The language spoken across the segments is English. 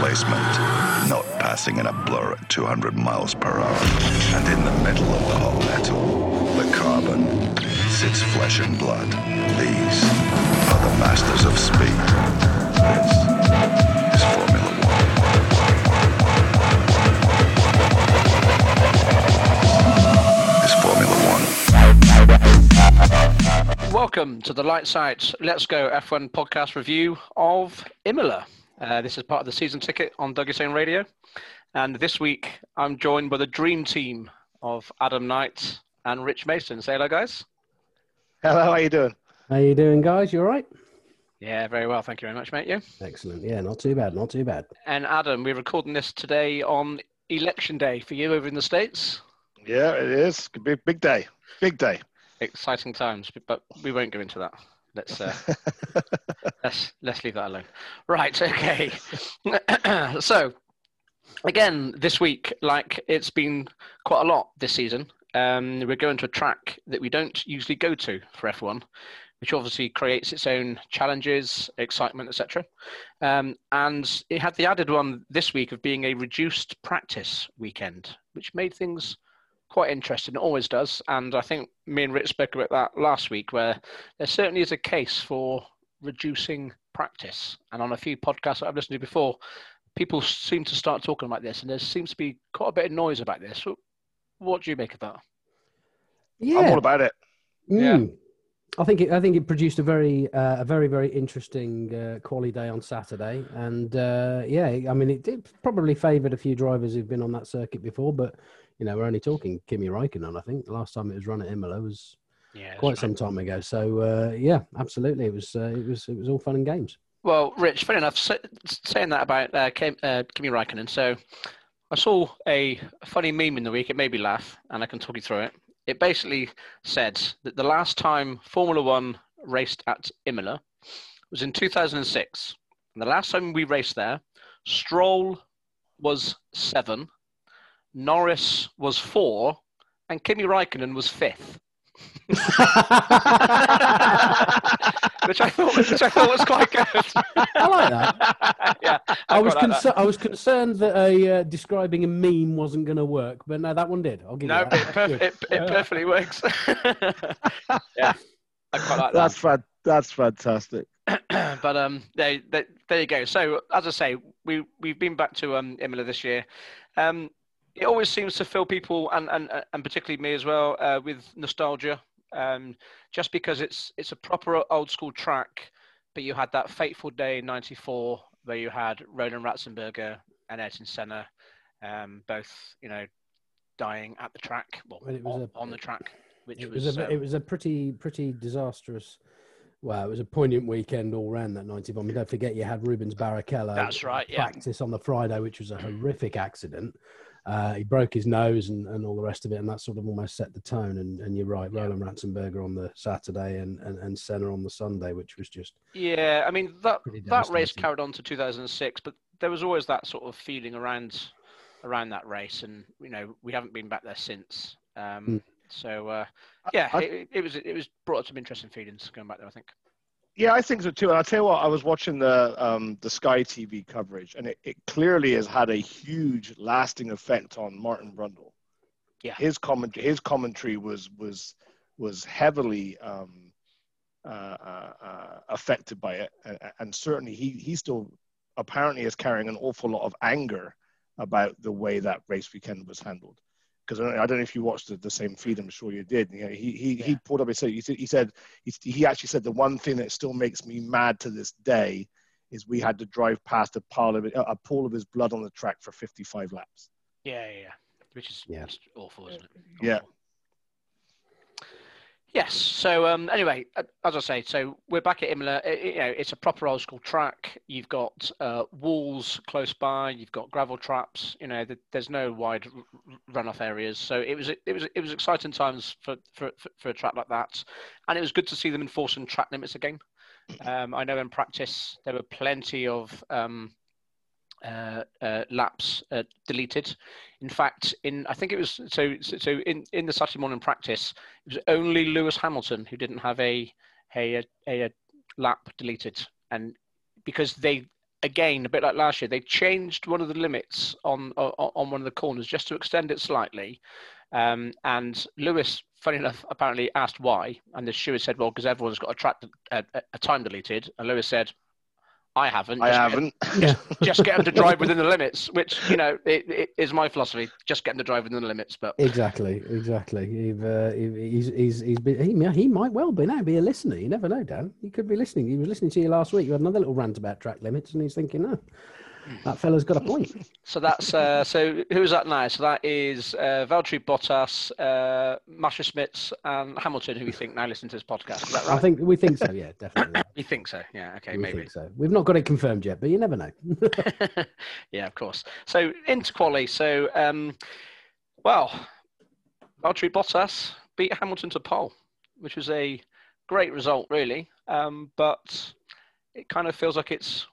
displacement. Not passing in a blur at 200 miles per hour. And in the middle of the hot metal, the carbon, sits flesh and blood. These are the masters of speed. This is Formula One. Welcome to the Lights Out Let's Go F1 podcast review of Imola. Uh, this is part of the season ticket on Dougie's Own Radio. And this week, I'm joined by the dream team of Adam Knight and Rich Mason. Say hello, guys. Hello, how are you doing? How are you doing, guys? You all right? Yeah, very well. Thank you very much, mate. You? Excellent. Yeah, not too bad. Not too bad. And Adam, we're recording this today on election day for you over in the States. Yeah, it is. Big, big day. Big day. Exciting times, but we won't go into that. Let's uh, let's let's leave that alone. Right. Okay. so again, this week, like it's been quite a lot this season. Um, we're going to a track that we don't usually go to for F1, which obviously creates its own challenges, excitement, etc. Um, and it had the added one this week of being a reduced practice weekend, which made things quite interesting. It always does. And I think me and Rich spoke about that last week, where there certainly is a case for reducing practice. And on a few podcasts that I've listened to before, people seem to start talking about this, and there seems to be quite a bit of noise about this. What do you make of that? Yeah, I'm all about it. Mm. Yeah, I think it, I think it produced a very uh, a very very interesting uh, quality day on Saturday, and uh, yeah, I mean it, it probably favoured a few drivers who've been on that circuit before, but you know we're only talking Kimi Raikkonen. I think the last time it was run at Imola was yeah, quite some time ago. So uh, yeah, absolutely, it was uh, it was it was all fun and games. Well, Rich, funny enough, saying that about uh, Kimi Raikkonen. So I saw a funny meme in the week. It made me laugh, and I can talk you through it. It basically said that the last time Formula One raced at Imola was in 2006. And the last time we raced there, Stroll was seven, Norris was four, and Kimi Raikkonen was fifth. which I thought, which I thought was quite good. I like that. yeah, I, I was like I was concerned that a uh, describing a meme wasn't going to work, but no, that one did. I'll give no, you that. it, perf- it, it perfectly works. yeah, I quite like that. That's fa- that's fantastic. but um, there, there, there you go. So as I say, we we've been back to um Imola this year. Um, it always seems to fill people and and and particularly me as well uh, with nostalgia um, just because it's it's a proper old school track, but you had that fateful day in '94 where you had Roland Ratzenberger and Ayrton Senna, um, both you know, dying at the track, well, it was on, a, on the track, which it was, was a, um, it was a pretty pretty disastrous. Well, it was a poignant weekend all round that 91. I mean, don't forget you had Rubens Barrichello. That's right. Yeah. Practice on the Friday, which was a horrific accident. Uh, he broke his nose and, and all the rest of it, and that sort of almost set the tone. And, and you're right, yeah. Roland Ratzenberger on the Saturday and, and, and Senna on the Sunday, which was just yeah. I mean that that race carried on to 2006, but there was always that sort of feeling around around that race, and you know we haven't been back there since. Um, mm. So uh, yeah, I, it, it was it was brought up some interesting feelings going back there. I think. Yeah, I think so too. And I'll tell you what, I was watching the um, the Sky TV coverage, and it, it clearly has had a huge lasting effect on Martin Brundle. Yeah, his commentary his commentary was was was heavily um, uh, uh, uh, affected by it, and, and certainly he he still apparently is carrying an awful lot of anger about the way that race weekend was handled because I don't know if you watched the, the same feed. I'm sure you did. You know, he he yeah. he pulled up. He said he said he said he actually said the one thing that still makes me mad to this day is we had to drive past a pile of a pool of his blood on the track for 55 laps. Yeah, yeah, which is yeah. awful, isn't it? Awful. Yeah. Yes. So um, anyway, uh, as I say, so we're back at Imola. It, you know, it's a proper old school track. You've got uh, walls close by. You've got gravel traps. You know, the, there's no wide runoff areas. So it was it was it was exciting times for, for for a track like that, and it was good to see them enforcing track limits again. Um, I know in practice there were plenty of um, uh, uh, laps uh, deleted. In fact, in I think it was so so in in the Saturday morning practice, it was only Lewis Hamilton who didn't have a a a, a lap deleted, and because they again a bit like last year, they changed one of the limits on on, on one of the corners just to extend it slightly, um, and Lewis. Funny enough, apparently asked why, and the steward said, "Well, because everyone's got a track, a, a time deleted." And Lewis said, I haven't. I Just get- haven't. Yeah. just get them to drive within the limits, which you know it, it is my philosophy. Just get them to drive within the limits. But Exactly, exactly. He've, uh, he- he's, he's, he's been, he, mi- he might well be now be a listener. You never know, Dan. He could be listening. He was listening to you last week. You had another little rant about track limits, and he's thinking, no, that fella's got a point. so that's uh, so who's that now? So that is uh, Valtteri Bottas, uh, Masha Smits, and Hamilton, who we think now listen to this podcast. Is that I think we think so. Yeah, definitely. we think so? Yeah. Okay. we maybe. think so. We've not got it confirmed yet, but you never know. yeah, of course. So into quali. So, um, well, Valtteri Bottas beat Hamilton to pole, which was a great result, really. Um, but it kind of feels like it's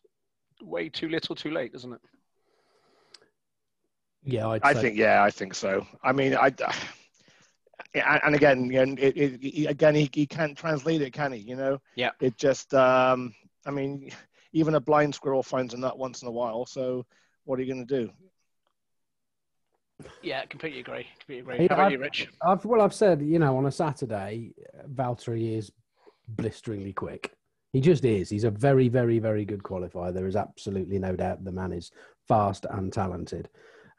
way too little, too late, doesn't it? yeah, I'd I say- think, yeah, I think so. I mean, I, and and again, you know, it, it, again, he, he can't translate it, can he? You know, Yeah. It just, um, I mean, even a blind squirrel finds a nut once in a while. So, what are you going to do? Yeah, completely agree. Completely agree. Yeah, How about I've- you, Rich? I've, well, I've said, you know, on a Saturday, Valtteri is blisteringly quick. He just is. He's a very, very, very good qualifier. There is absolutely no doubt the man is fast and talented.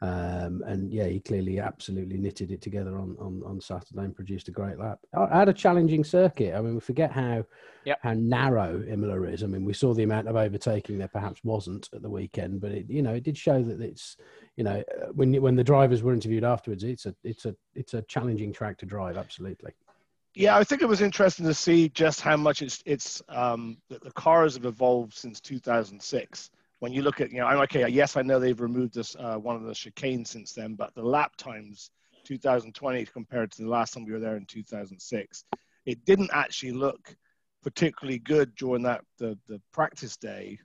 Um, and yeah, he clearly absolutely knitted it together on, on, on Saturday and produced a great lap. I had a challenging circuit. I mean, we forget how Yep. how narrow Imola is. I mean, we saw the amount of overtaking there perhaps wasn't at the weekend, but it you know it did show that it's you know uh, when when the drivers were interviewed afterwards, it's a it's a it's a challenging track to drive. Absolutely. Yeah, I think it was interesting to see just how much it's it's um, the, the cars have evolved since 2006. When you look at, you know, I'm okay. Yes, I know they've removed this uh, one of the chicanes since then, but the lap times 2020 compared to the last time we were there in 2006, it didn't actually look particularly good during that the, the practice day.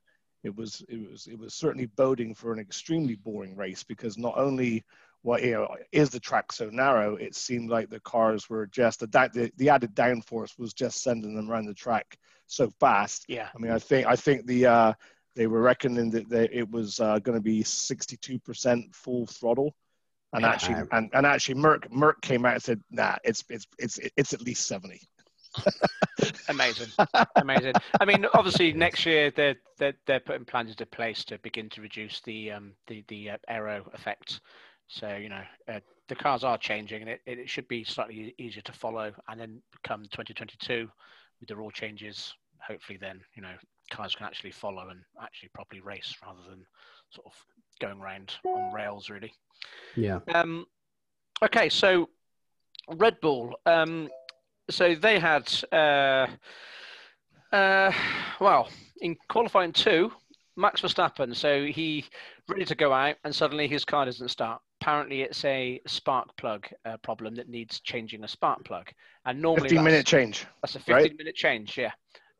It was it was it was certainly boding for an extremely boring race because not only what you know is the track so narrow it seemed like the cars were just the, the the added downforce was just sending them around the track so fast Yeah. i mean i think i think the uh they were reckoning that they, it was uh, going to be 62% full throttle and Yeah. actually and, and actually Merc Merc came out and said nah it's it's it's it's at least 70 Amazing, amazing. I mean, obviously, next year they're they're, they're putting plans into place to begin to reduce the um the the uh, aero effect. So you know, uh, the cars are changing, and it, it should be slightly easier to follow. And then come 2022, with the rule changes, hopefully then you know cars can actually follow and actually properly race rather than sort of going around on rails really. Yeah. Um, okay, so Red Bull. Um, so they had, uh, uh, well, in qualifying two, Max Verstappen. So he ready to go out, and suddenly his car doesn't start. Apparently, it's a spark plug uh, problem that needs changing a spark plug. And normally, 15 that's- minute change that's a 15 right? minute change, yeah.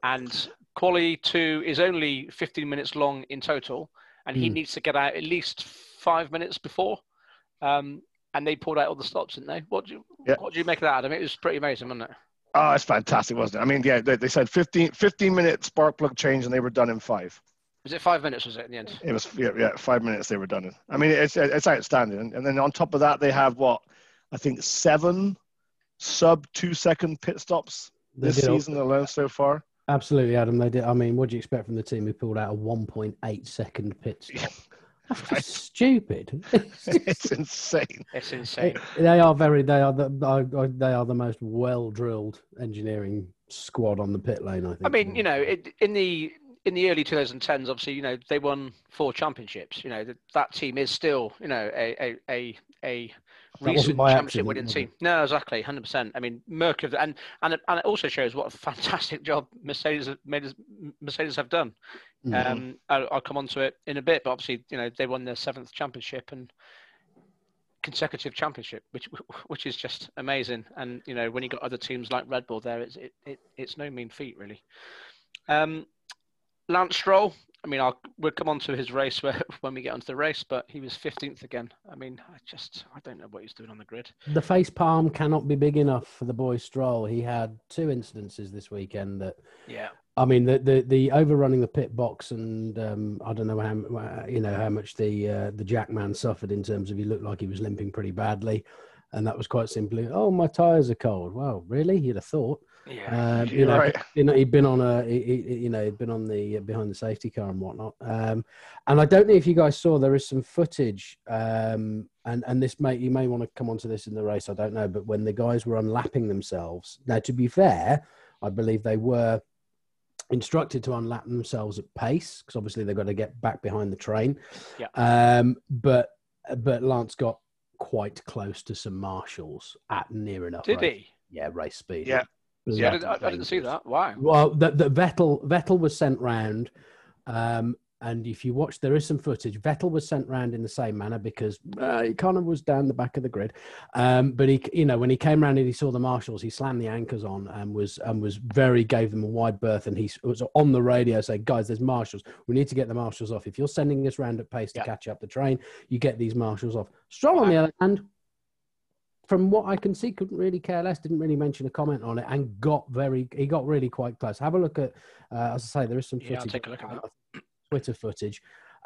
And quali two is only 15 minutes long in total, and he Hmm. needs to get out at least five minutes before. Um, and they pulled out all the stops, didn't they? What do you Yeah. what do you make of that? Adam? It was pretty amazing, wasn't it? oh it's fantastic wasn't it i mean yeah they, they said 15 15 minute spark plug change and they were done in five Was it five minutes? Was it in the end? It was yeah, yeah five minutes they were done in. I mean, it's it's outstanding. And, and then on top of that, they have what I think seven sub two second pit stops They this did all- season alone so far. Absolutely, Adam. They did. I mean, what do you expect from the team who pulled out a 1.8 second pit stop? That's just stupid. it's insane. It's insane. they are very. They are the. I- I- They are the most well drilled engineering squad on the pit lane. I think. I mean, you know, it, in the in the early 2010s, obviously, you know, they won four championships. You know, that, that team is still, you know, a a a, a recent championship winning team. No, exactly, hundred percent. I mean, Merc have, and and it, and it also shows what a fantastic job Mercedes have- made- Mercedes have done. Mhm. Um, I'll, I'll come on to it in a bit, but obviously, you know, they won their seventh championship and consecutive championship, which which is just amazing. And you know, when you got other teams like Red Bull there, it's it, it it's no mean feat, really. Um, Lance Stroll, I mean, I'll, we'll come on to his race where, when we get onto the race, but he was 15th again. I mean, I just, I don't know what he's doing on the grid. The face palm cannot be big enough for the boy Stroll. He had two incidences this weekend that Yeah. I mean, the the, the overrunning the pit box, and um, I don't know how you know how much the uh, the Jackman suffered in terms of he looked like he was limping pretty badly, and that was quite simply, oh, my tires are cold. Well, really? You'd have thought. Yeah. Um, you know, right. you know, he'd been on a, he, he- you know, he'd been on the uh, behind the safety car and whatnot. Um, and I don't know if you guys saw there is some footage, um, and and this may you may want to come onto this in the race. I don't know, but when the guys were unlapping themselves, now to be fair, I believe they were instructed to unlap themselves at pace because obviously they've got to get back behind the train. Yeah. Um, but but Lance got quite close to some marshals at near enough. Did race- he? Yeah, race speed. Yeah. Yeah, I didn't, I, didn't see that. Wow. Well, the, the Vettel Vettel was sent round, um, and if you watch, there is some footage. Vettel was sent round in the same manner because uh, he kind of was down the back of the grid. Um, but he, you know, when he came round and he saw the marshals, he slammed the anchors on and was and was very gave them a wide berth. And he was on the radio saying, "Guys, there's marshals. We need to get the marshals off. If you're sending us round at pace to Yeah. catch up the train, you get these marshals off." Stroll, on the other hand, from what I can see, couldn't really care less. Didn't really mention a comment on it, and got very. He got really quite close. Have a look at. Uh, as I say, there is some footage. Yeah, I'll take a look at that. Twitter footage,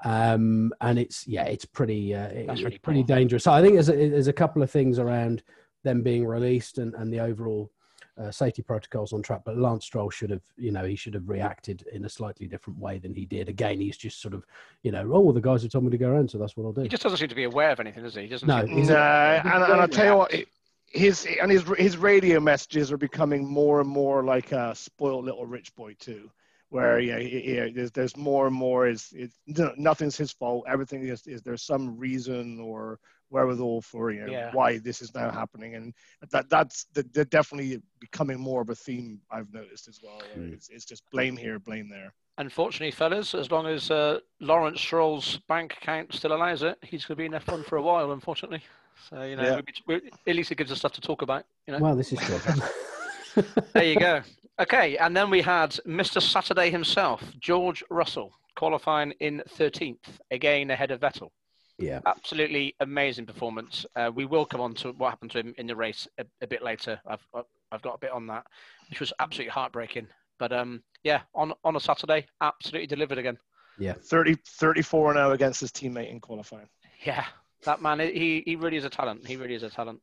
um, and it's yeah, it's pretty. Uh, it- That's it's really pretty poor. dangerous. So I think there's a, there's a couple of things around them being released and, and the overall uh, safety protocols on track. But Lance Stroll should have, you know, he should have reacted in a slightly different way than he did. Again, he's just sort of, you know, oh, the guys have told me to go around, so that's what I'll do. He just doesn't seem to be aware of anything, does he? He doesn't No, seem- he's no, and, and I'll tell you what, it- his and his his radio messages are becoming more and more like a spoiled little rich boy too, where yeah, yeah, there's there's more and more is it's no, nothing's his fault. Everything is is there's some reason or wherewithal for you know Yeah. why this is now happening, and that that's that- they're definitely becoming more of a theme I've noticed as well. Mm. It's, it's just blame here, blame there. Unfortunately, fellas, as long as uh, Lawrence Stroll's bank account still allows it, he's going to be in F1 for a while, unfortunately. So, you know, Yeah. we, we, at least it gives us stuff to talk about, you know. Well, this is true. There you go. Okay, and then we had Mr. Saturday himself, George Russell, qualifying in 13th, again ahead of Vettel. yeah. Absolutely amazing performance. Uh, we will come on to what happened to him in the race a, a bit later. I've I've got a bit on that, which was absolutely heartbreaking. But um, yeah, on on a Saturday, absolutely delivered again. Yeah. 30, 34 now against his teammate in qualifying. Yeah, that man, he he really is a talent. He really is a talent.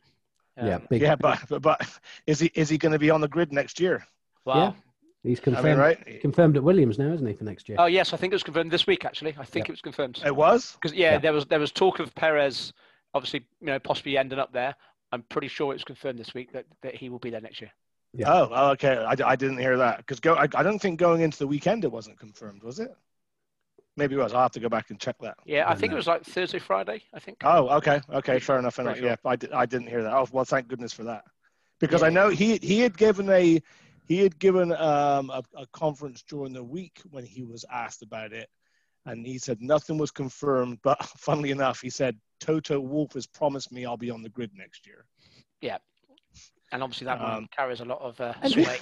yeah. Um, Big, Yeah, but but, but is he is he going to be on the grid next year? Wow. He's I confirmed, mean, right? confirmed at Williams now, isn't he, for next year? Oh yes, I think it was confirmed this week. Actually, I think Yeah. it was confirmed. It was. Because yeah, Yeah. there was there was talk of Perez, obviously, you know, possibly ending up there. I'm pretty sure it's confirmed this week that, that he will be there next year. Yeah. Oh, oh, okay. I, I didn't hear that because go. I, I don't think going into the weekend it wasn't confirmed, was it? Maybe it was. I'll have to go back and check that. Yeah, I don't think know. it was like Thursday, Friday. I think. Oh, okay, okay, fair enough. fair Pretty enough. Yeah, I, did, I didn't hear that. Oh, well, thank goodness for that, because Yeah. I know he he had given a he had given um, a, a conference during the week when he was asked about it, and he said nothing was confirmed. But funnily enough, he said Toto Wolff has promised me I'll be on the grid next year. Yeah, and obviously that one Um, carries a lot of uh, And- sway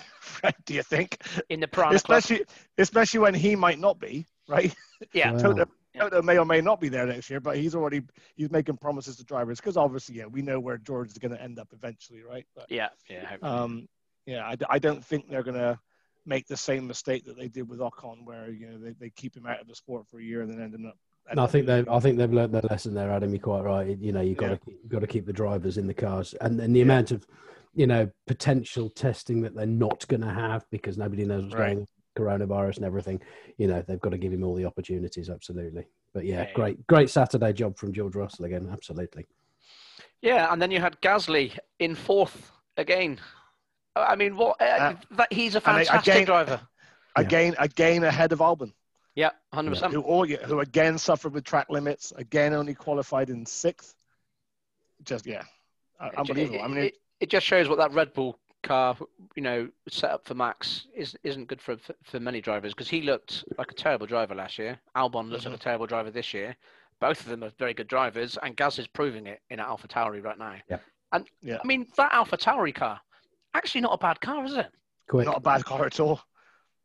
Do you think? in the Piranha Club. Especially especially when he might not be right. Yeah, Wow. Toto, Yeah. May or may not be there next year, but he's already he's making promises to drivers because obviously, yeah, we know where George is going to end up eventually, right? But yeah, yeah. hopefully. um, yeah, I, d- I don't think they're going to make the same mistake that they did with Ocon, where you know they, they keep him out of the sport for a year and then end him up. end No, I think they've. I think they've learned their lesson there, Adam. You're quite right. You know, you got Yeah. to got to keep the drivers in the cars, and and the Yeah. amount of, you know, potential testing that they're not going to have because nobody knows what's Right. going on, with coronavirus and everything. You know, they've got to give him all the opportunities. Absolutely. But yeah, Yeah, yeah. great, great Saturday job from George Russell again. Absolutely. yeah, and then you had Gasly in fourth again. I mean, what? Uh, Uh, that, he's a and I- fantastic again- driver. Yeah. again again ahead of Albon, Yeah, hundred percent. who all who again suffered with track limits, again only qualified in sixth. Just yeah, uh, unbelievable. I mean, it, it just shows what that Red Bull car, you know, set up for Max is isn't good for for, for many drivers because he looked like a terrible driver last year. Albon looks like a terrible driver this year. Both of them are very good drivers, and Gaz is proving it in Alpha Tauri right now. Yeah. And Yeah. I mean that Alpha Tauri car, actually not a bad car, is it? Quick. not a bad car at all.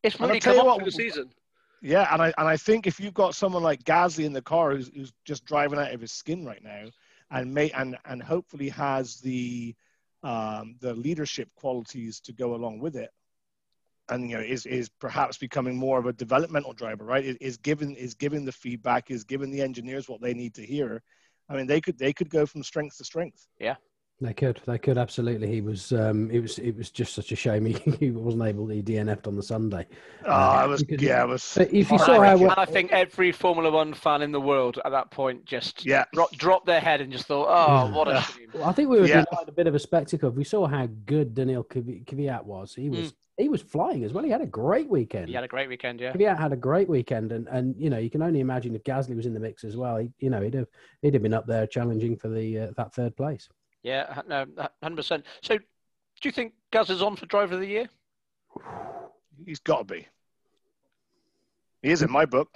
It's And really come you up what- through the season. Yeah, and I and I think if you've got someone like Gasly in the car who's, who's just driving out of his skin right now, and may and and hopefully has the um, the leadership qualities to go along with it, and you know is is perhaps becoming more of a developmental driver, right? Is, is given is giving the feedback, is giving the engineers what they need to hear. I mean, they could they could go from strength to strength. Yeah, They could, they could absolutely. He was, um, it was, it was just such a shame he, he wasn't able. To he DNF'd on the Sunday. Oh, I was because- yeah, I was. If you saw I, how, and I think every Formula One fan in the world at that point just Yeah. drop, dropped their head and just thought, "Oh, what a Yeah. shame." Well, I think we were Yeah. a bit of a spectacle. We saw how good Daniil Kvyat Kvyat was. He was he was flying as well. He had a great weekend. He had a great weekend, yeah. Kvyat had a great weekend, and and you know you can only imagine if Gasly was in the mix as well. He, you know he'd have he'd have been up there challenging for the uh, that third place. Yeah, no, hundred percent. So, do you think Gaz is on for driver of the year? He's got to be. He is in my book.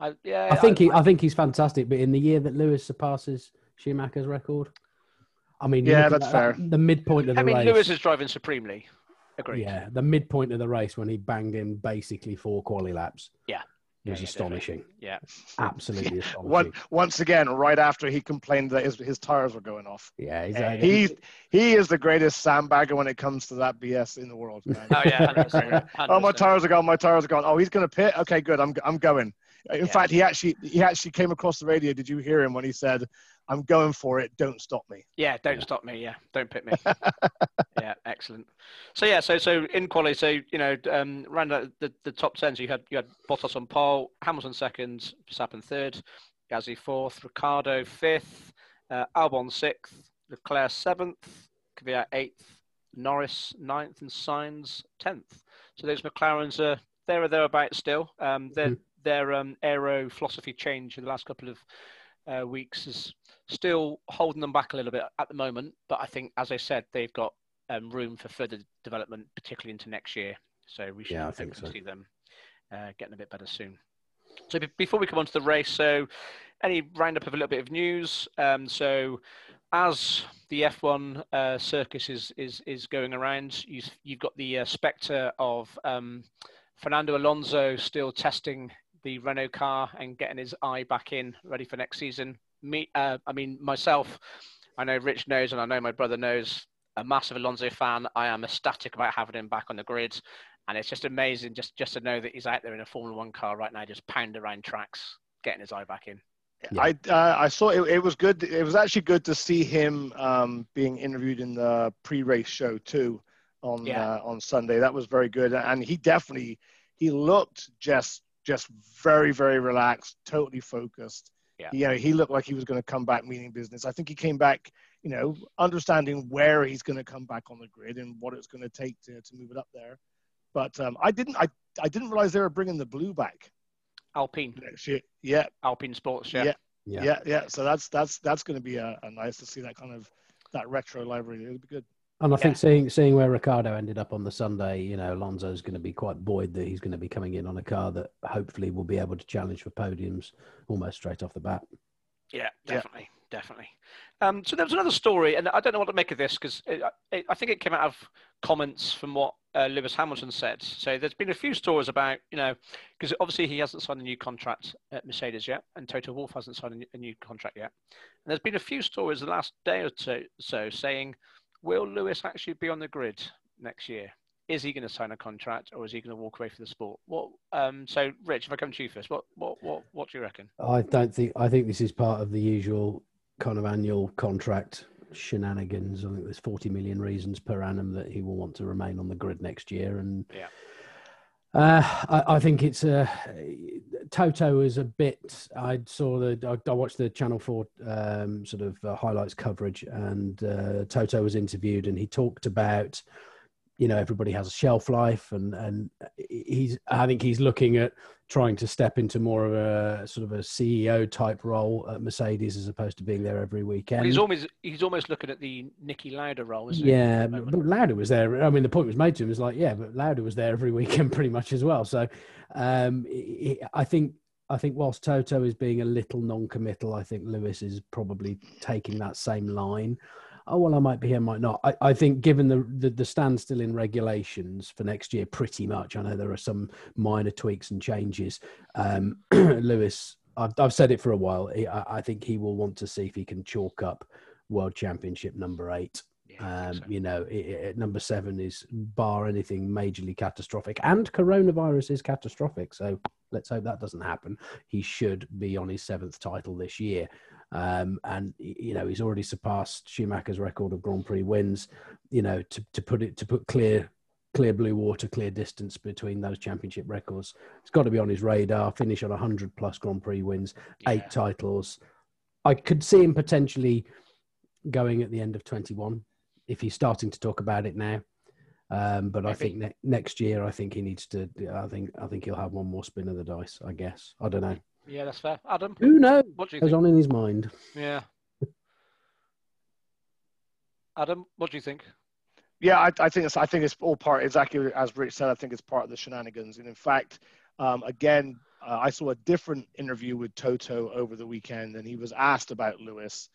I, yeah, I think he I think he's fantastic. But in the year that Lewis surpasses Schumacher's record, I mean, Yeah, that's at fair. that- The midpoint of the I mean, race. Lewis is driving supremely. Agreed. Yeah, the midpoint of the race when he banged in basically four quali laps. Yeah. It was Yeah, yeah, astonishing. Yeah. Absolutely astonishing. One, once again, right after he complained that his, his tires were going off. Yeah, he's, Yeah, uh, He's he is the greatest sandbagger when it comes to that BS in the world. Man. Oh yeah. 100%, oh, my tires are gone. My tires are gone. Oh, he's going to pit. Okay, good. I'm I'm going. In Yeah. fact, he actually he actually came across the radio. Did you hear him when he said, "I'm going for it. Don't stop me." Yeah, don't stop me. Yeah, don't pit me. yeah, excellent. So yeah, so so in quality, so you know, um, round out the, the top ten, so you had you had Bottas on pole, Hamilton second, Verstappen third, Gasly fourth, Ricciardo fifth, uh, Albon sixth, Leclerc seventh, Kvyat eighth, Norris ninth, and Sainz tenth. So those McLarens are there or thereabouts still. Um, their Mhm. Their um, aero philosophy change in the last couple of uh, weeks is still holding them back a little bit at the moment. But I think, as I said, they've got um, room for further development, particularly into next year. So we should Yeah, I think so. see them uh, getting a bit better soon. So be- before we come on to the race, so any roundup of a little bit of news. Um, so as the F1 uh, circus is, is is going around, you've, you've got the uh, spectre of um, Fernando Alonso still testing the Renault car and getting his eye back in, ready for next season. Me, uh, I mean myself. I know Rich knows, and I know my brother knows. A massive Alonso fan. I am ecstatic about having him back on the grid, and it's just amazing just just to know that he's out there in a Formula One car right now, just pounding around tracks, getting his eye back in. Yeah. I uh, I saw it. It was good. It was actually good to see him um, being interviewed in the pre-race show too on Yeah. uh, on Sunday. That was very good, and he definitely he looked just just very very relaxed, totally focused. Yeah. You know, he looked like he was going to come back meaning business. I think he came back, you know, understanding where he's going to come back on the grid and what it's going to take to to move it up there. But um, I didn't I I didn't realize they were bringing the blue back Alpine, next year. Yeah, Alpine Sports, yeah. Yeah. yeah. yeah, yeah. So that's that's that's going to be a, a nice to see that kind of that retro library. It'll be good. And I think seeing seeing where Ricciardo ended up on the Sunday, you know, Alonso's going to be quite buoyed that he's going to be coming in on a car that hopefully will be able to challenge for podiums almost straight off the bat. Yeah, Yeah. definitely, definitely. Um, so there was another story, and I don't know what to make of this because I, I think it came out of comments from what uh, Lewis Hamilton said. So there's been a few stories about, you know, because obviously he hasn't signed a new contract at Mercedes yet, and Toto Wolff hasn't signed a new, a new contract yet. And there's been a few stories the last day or two, so saying, will Lewis actually be on the grid next year? Is he going to sign a contract, or is he going to walk away from the sport? What? Um, so, Rich, if I come to you first, what, what, what, what do you reckon? I don't think I think this is part of the usual kind of annual contract shenanigans. I think there's 40 million reasons per annum that he will want to remain on the grid next year, and Yeah. Uh, I, I think it's a Toto is a bit. I saw the I, I watched the Channel Four um, sort of uh, highlights coverage, and uh, Toto was interviewed, and he talked about you know everybody has a shelf life and and he's i think he's looking at trying to step into more of a sort of a ceo type role at mercedes as opposed to being there every weekend Well, he's almost he's almost looking at the Niki Lauda role, isn't he? yeah the but, Lauda was there i mean the point was made to him was like yeah but Lauda was there every weekend pretty much as well so um he- i think I think whilst Toto is being a little non-committal, I think Lewis is probably taking that same line. Oh well, I might be here, might not. I, I think given the, the the standstill in regulations for next year, pretty much. I know there are some minor tweaks and changes. Um, Lewis, I've I've said it for a while. He, I, I think he will want to see if he can chalk up World Championship number eight. Yeah, Um, so. You know, it, it, number seven is bar anything majorly catastrophic, and coronavirus is catastrophic. So let's hope that doesn't happen. He should be on his seventh title this year. Um, and you know he's already surpassed Schumacher's record of Grand Prix wins. You know to, to put it to put clear clear blue water, clear distance between those championship records. It's got to be on his radar. Finish on hundred plus Grand Prix wins, eight titles. I could see him potentially going at the end of twenty one if he's starting to talk about it now. Um, but I think ne- next year, I think he needs to. I think I think he'll have one more spin of the dice. I guess. I don't know. Yeah, that's fair. Adam, Who knows? what do you Goes think? on in his mind. Yeah. Adam, what do you think? Yeah, I, I think it's I think it's all part exactly as Rich said. I think it's part of the shenanigans. And in fact, um, again, uh, I saw a different interview with Toto over the weekend, and he was asked about Lewis,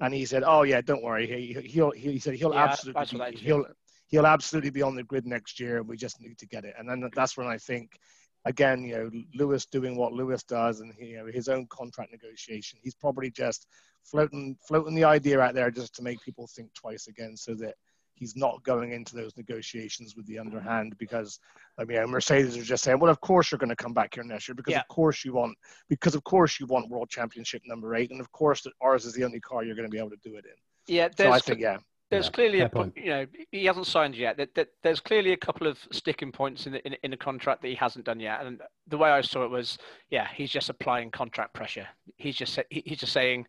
and he said, "Oh yeah, don't worry. He, he'll he, he said he'll Yeah, absolutely be, he'll he'll absolutely be on the grid next year. We just need to get it." And then that's when I think. Again, you know, Lewis doing what Lewis does, and you know his own contract negotiation. He's probably just floating, floating the idea out there just to make people think twice again, so that he's not going into those negotiations with the underhand because I mean Mercedes are just saying, well, of course you're going to come back here next year because Yeah. of course you want because of course you want World Championship number eight, and of course that ours is the only car you're going to be able to do it in. Yeah, So I think yeah, there's Yeah, clearly a point. you know he hasn't signed yet. That, that there's clearly a couple of sticking points in the in, in the contract that he hasn't done yet. And the way I saw it was, yeah, he's just applying contract pressure. He's just he's just saying,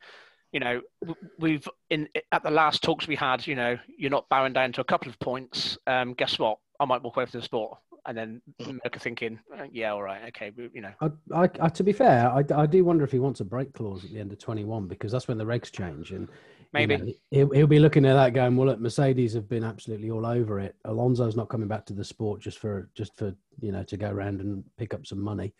you know, we've in at the last talks we had, you know, you're not bowing down to a couple of points. Um, guess what? I might walk away from the sport. And then Merca thinking, uh, yeah, all right, okay, you know, I, I, I, to be fair, I, I do wonder if he wants a break clause at the end of 21 because that's when the regs change. And you maybe. know, he'll, he'll be looking at that going, well, look, Mercedes have been absolutely all over it. Alonso's not coming back to the sport just for, just for, you know, to go around and pick up some money.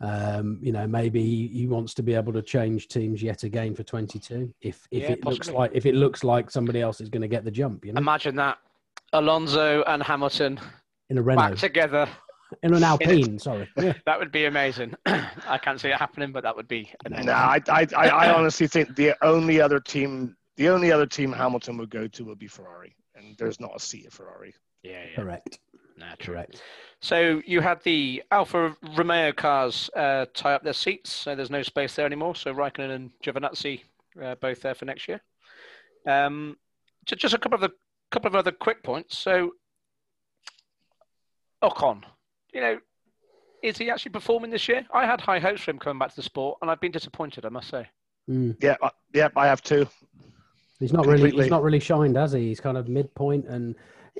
Um, you know, maybe he, he wants to be able to change teams yet again for 22. If, if Yeah, it looks like, if it looks like somebody else is going to get the jump, you know, Imagine that Alonso and Hamilton in a back Renault, together. in an Alpine, sorry. Yeah. That would be amazing. I can't see it happening, but that would be amazing. no, I, I I I honestly think the only other team the only other team Hamilton would go to would be Ferrari, and there's not a seat at Ferrari. Yeah, yeah. Correct. Nah, true. Correct. So you had the Alfa Romeo cars uh, tie up their seats, so there's no space there anymore. So Raikkonen and Giovinazzi uh, both there for next year. Um, ju- just a couple of the couple of other quick points. So Ocon, you know, is he actually performing this year? I had high hopes for him coming back to the sport, and I've been disappointed, I must say. Mm. Yeah, uh, yeah, I have two. He's not really he's not really shined, has he? He's kind of midpoint and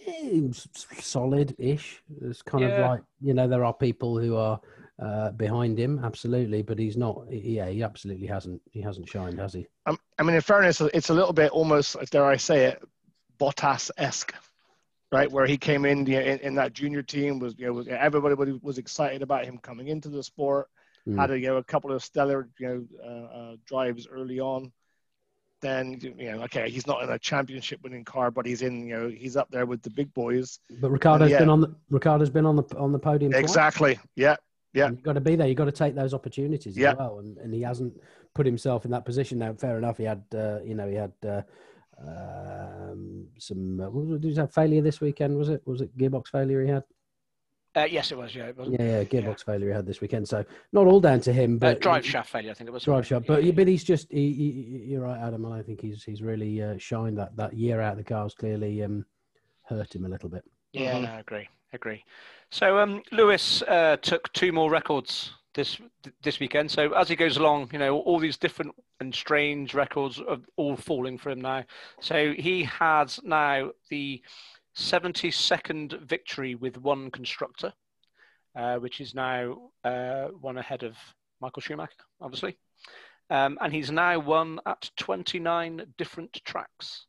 eh, s- s- solid-ish. It's kind of like you know there are people who are uh, behind him, absolutely, but he's not. Yeah, he absolutely hasn't. He hasn't shined, has he? Um, I mean, in fairness, it's a little bit almost, dare I say it, Bottas-esque, right? Where he came in, you know, in, in that junior team was, you know, was, everybody was- was excited about him coming into the sport. Mm. Had a, you know, a couple of stellar, you know, uh, uh, drives early on. Then, you know, okay, he's not in a championship-winning car, but he's in, you know, he's up there with the big boys. But Ricciardo's yeah. been on the Ricciardo's been on the on the podium. twice. Exactly. Yeah. yeah. You've got to be there. You've got to take those opportunities Yeah. as well. And, and he hasn't put himself in that position. Now, fair enough. He had, uh, you know, he had uh, um, some. Uh, did he have failure this weekend? Was it? Was it gearbox failure he had? Uh, yes, it was. Yeah, it was. Yeah, yeah, gearbox failure he had this weekend. So not all down to him, Uh, but drive shaft failure, I think it was. drive shaft. But Yeah, but he's just he, he, you're right, Adam. I think he's he's really uh, shined that that year out. The cars clearly um, hurt him a little bit. Yeah, Mhm. no, I agree. Agree. So um, Lewis uh, took two more records this this weekend. So as he goes along, you know, all these different and strange records are all falling for him now. So he has now the 72nd victory with one constructor, uh, which is now uh, one ahead of Michael Schumacher, obviously. Um, and he's now won at 29 different tracks,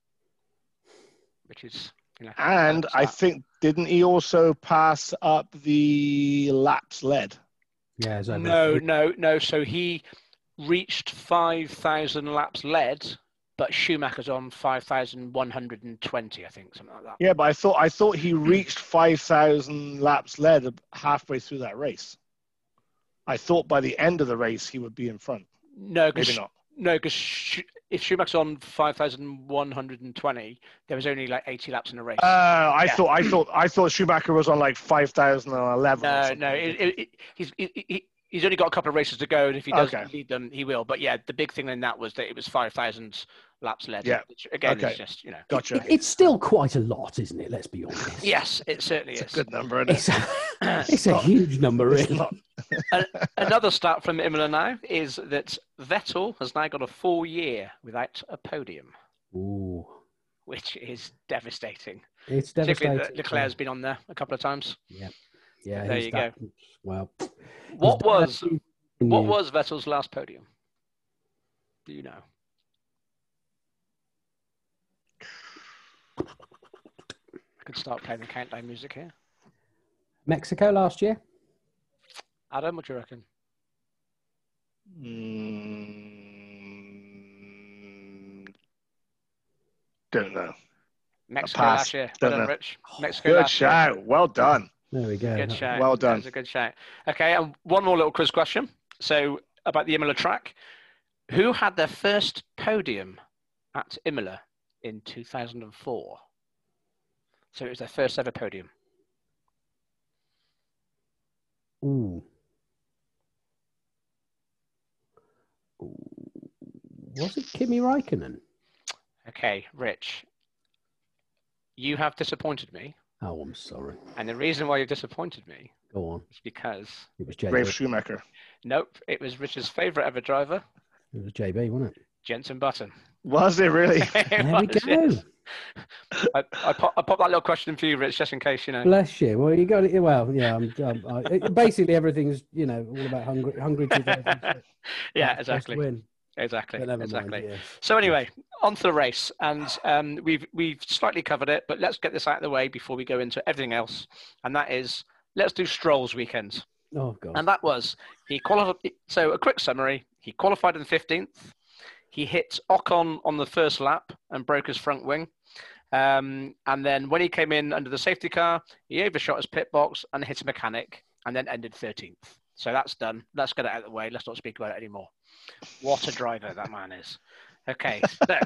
which is, you know, And I that. think, didn't he also pass up the laps led? Yeah, it's over. No, no, no. So he reached 5,000 laps led but Schumacher's on 5,120, I think, something like that. Yeah, but I thought I thought he reached five thousand laps led halfway through that race. I thought by the end of the race he would be in front. No, Maybe because not. no, because Sch- if Schumacher's on 5,120, there was only like 80 laps in a race. Uh, I Yeah. thought I thought I thought Schumacher was on like five thousand and eleven. no, no, it, it, it, he's he, he- he's only got a couple of races to go, and if he does Okay. lead them, he will. But yeah, the big thing in that was that it was 5,000 laps led. Yeah. which, again, Okay. it's just you know. Gotcha. It- it's still quite a lot, isn't it? Let's be honest. Yes, it certainly It's a is. good number. Isn't it? It's a, it's a huge number, It's really. not- Another stat from Imola now is that Vettel has now got a full year without a podium, Ooh, which is devastating. it's devastating. that Leclerc's been on there a couple of times. Yeah, Yeah. There you that- Well, What was what was Vettel's last podium? Do you know? Could start playing the countdown music here. Mexico last year? Adam, what do you reckon? Mm, don't know. Mexico pass. last year. Don't Well done, know. Rich. Mexico Good last year. Well done. There we go. Good shout. Well done. That done. was a good shout. Okay, and one more little quiz question. So about the Imola track, who had their first podium at Imola in 2004? So it was their first ever podium. Ooh. Ooh. Was it Kimi Raikkonen? Okay, Rich, you have disappointed me, Oh, I'm sorry. and the reason why you've disappointed me Go on. is because It was JB. Brave Schumacher. nope, it was Rich's favourite ever driver, It was JB, wasn't it? Jensen Button. Was it really? It There we was, go. I, I, pop, I pop that little question for you, Rich, just in case you know. Bless you. Well, you got it. Well, yeah. I'm, I'm, I, basically, everything's you know all about Hungary. Hungary yeah, First exactly, Win. exactly, exactly. mind. Yeah. So anyway, on to the race, and um, we've we've slightly covered it, but let's get this out of the way before we go into everything else, and that is let's do Stroll's weekend, Oh God. and that was he qualified. So a quick summary: he qualified in fifteenth. He hit Ocon on the first lap and broke his front wing. Um, and then when he came in under the safety car, he overshot his pit box and hit a mechanic, and then ended 13th. So that's done. Let's get it out of the way. Let's not speak about it anymore. What a driver that man is. Okay, so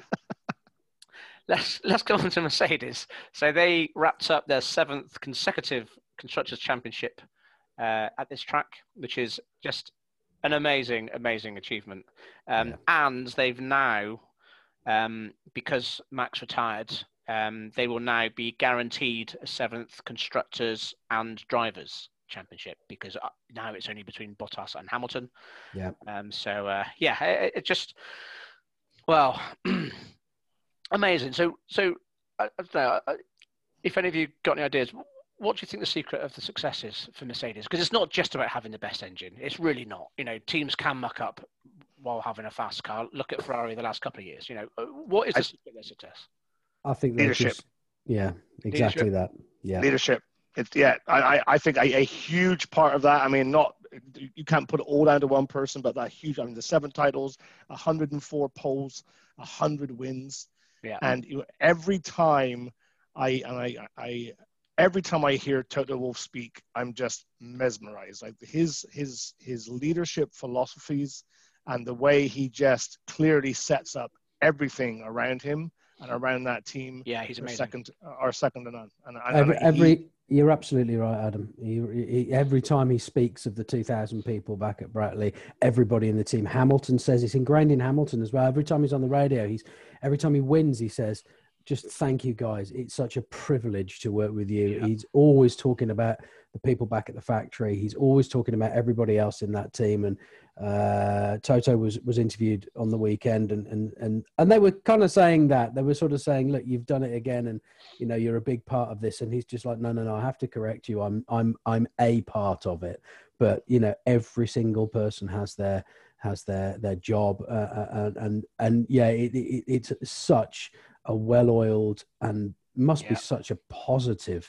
let's let's go on to Mercedes. So they wrapped up their seventh consecutive constructors championship uh, at this track, which is just an amazing, amazing achievement. Um, Yeah. And they've now, um, because Max retired, um, they will now be guaranteed a seventh constructors and drivers championship because uh, now it's only between Bottas and Hamilton. Yeah. Um, so uh, yeah, it, it just well, amazing. So so I, I don't know if any of you got any ideas. What do you think the secret of the success is for Mercedes? Because it's not just about having the best engine. It's really not. You know, teams can muck up while having a fast car. Look at Ferrari the last couple of years. You know, uh, what is the I- secret of their success? I think Leadership. just- yeah, exactly that. Yeah. Leadership. It's yeah. I I, I think a, a huge part of that. I mean, not you can't put it all down to one person, but that huge. I mean, the seven titles, 104 poles, 100 wins. Yeah. And you, every time I and I, I every time I hear Toto Wolff speak, I'm just mesmerized. Like his his his leadership philosophies and the way he just clearly sets up everything around him and around that team Yeah, he's are amazing. second are second to none. And, and Every, he- every you're absolutely right, Adam. He, he, every time he speaks of the 2,000 people back at Brackley, everybody in the team. Hamilton says it's ingrained in Hamilton as well. Every time he's on the radio, he's every time he wins, he says, "Just thank you guys. It's such a privilege to work with you." Yeah. He's always talking about the people back at the factory. He's always talking about everybody else in that team. And uh, Toto was was interviewed on the weekend, and and and and they were kind of saying that they were sort of saying, "Look, you've done it again," and you know you're a big part of this and he's just like no no no i have to correct you i'm i'm i'm a part of it but you know every single person has their has their their job uh, uh, and and and yeah it, it, it's such a well-oiled and must be such a positive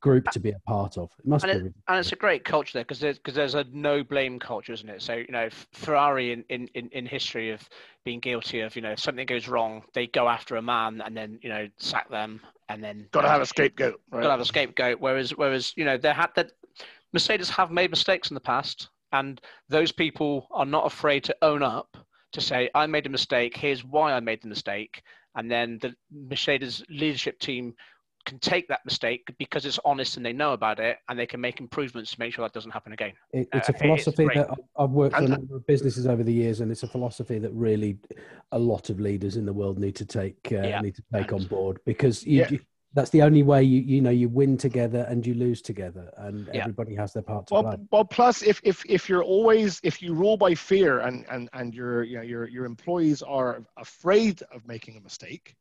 group to be a part of. It must and, be. It, and it's a great culture there because there's, cause there's a no blame culture, isn't it? So, you know, Ferrari in, in, in history of being guilty of, you know, if something goes wrong, they go after a man and then, you know, sack them and then. Got to have a scapegoat. Right? Got to have a scapegoat. Whereas, whereas, you know, they had that Mercedes have made mistakes in the past and those people are not afraid to own up to say, I made a mistake, here's why I made the mistake. And then the Mercedes leadership team can take that mistake because it's honest and they know about it and they can make improvements to make sure that doesn't happen again. It, it's a uh, philosophy it's that I've worked for a number of businesses over the years, and it's a philosophy that really a lot of leaders in the world need to take uh, yeah. need to take on board because you, yeah. you, that's the only way you you know you win together and you lose together, and yeah. everybody has their part to well, play. Well, plus if if if you're always if you rule by fear and and and your you know, your your employees are afraid of making a mistake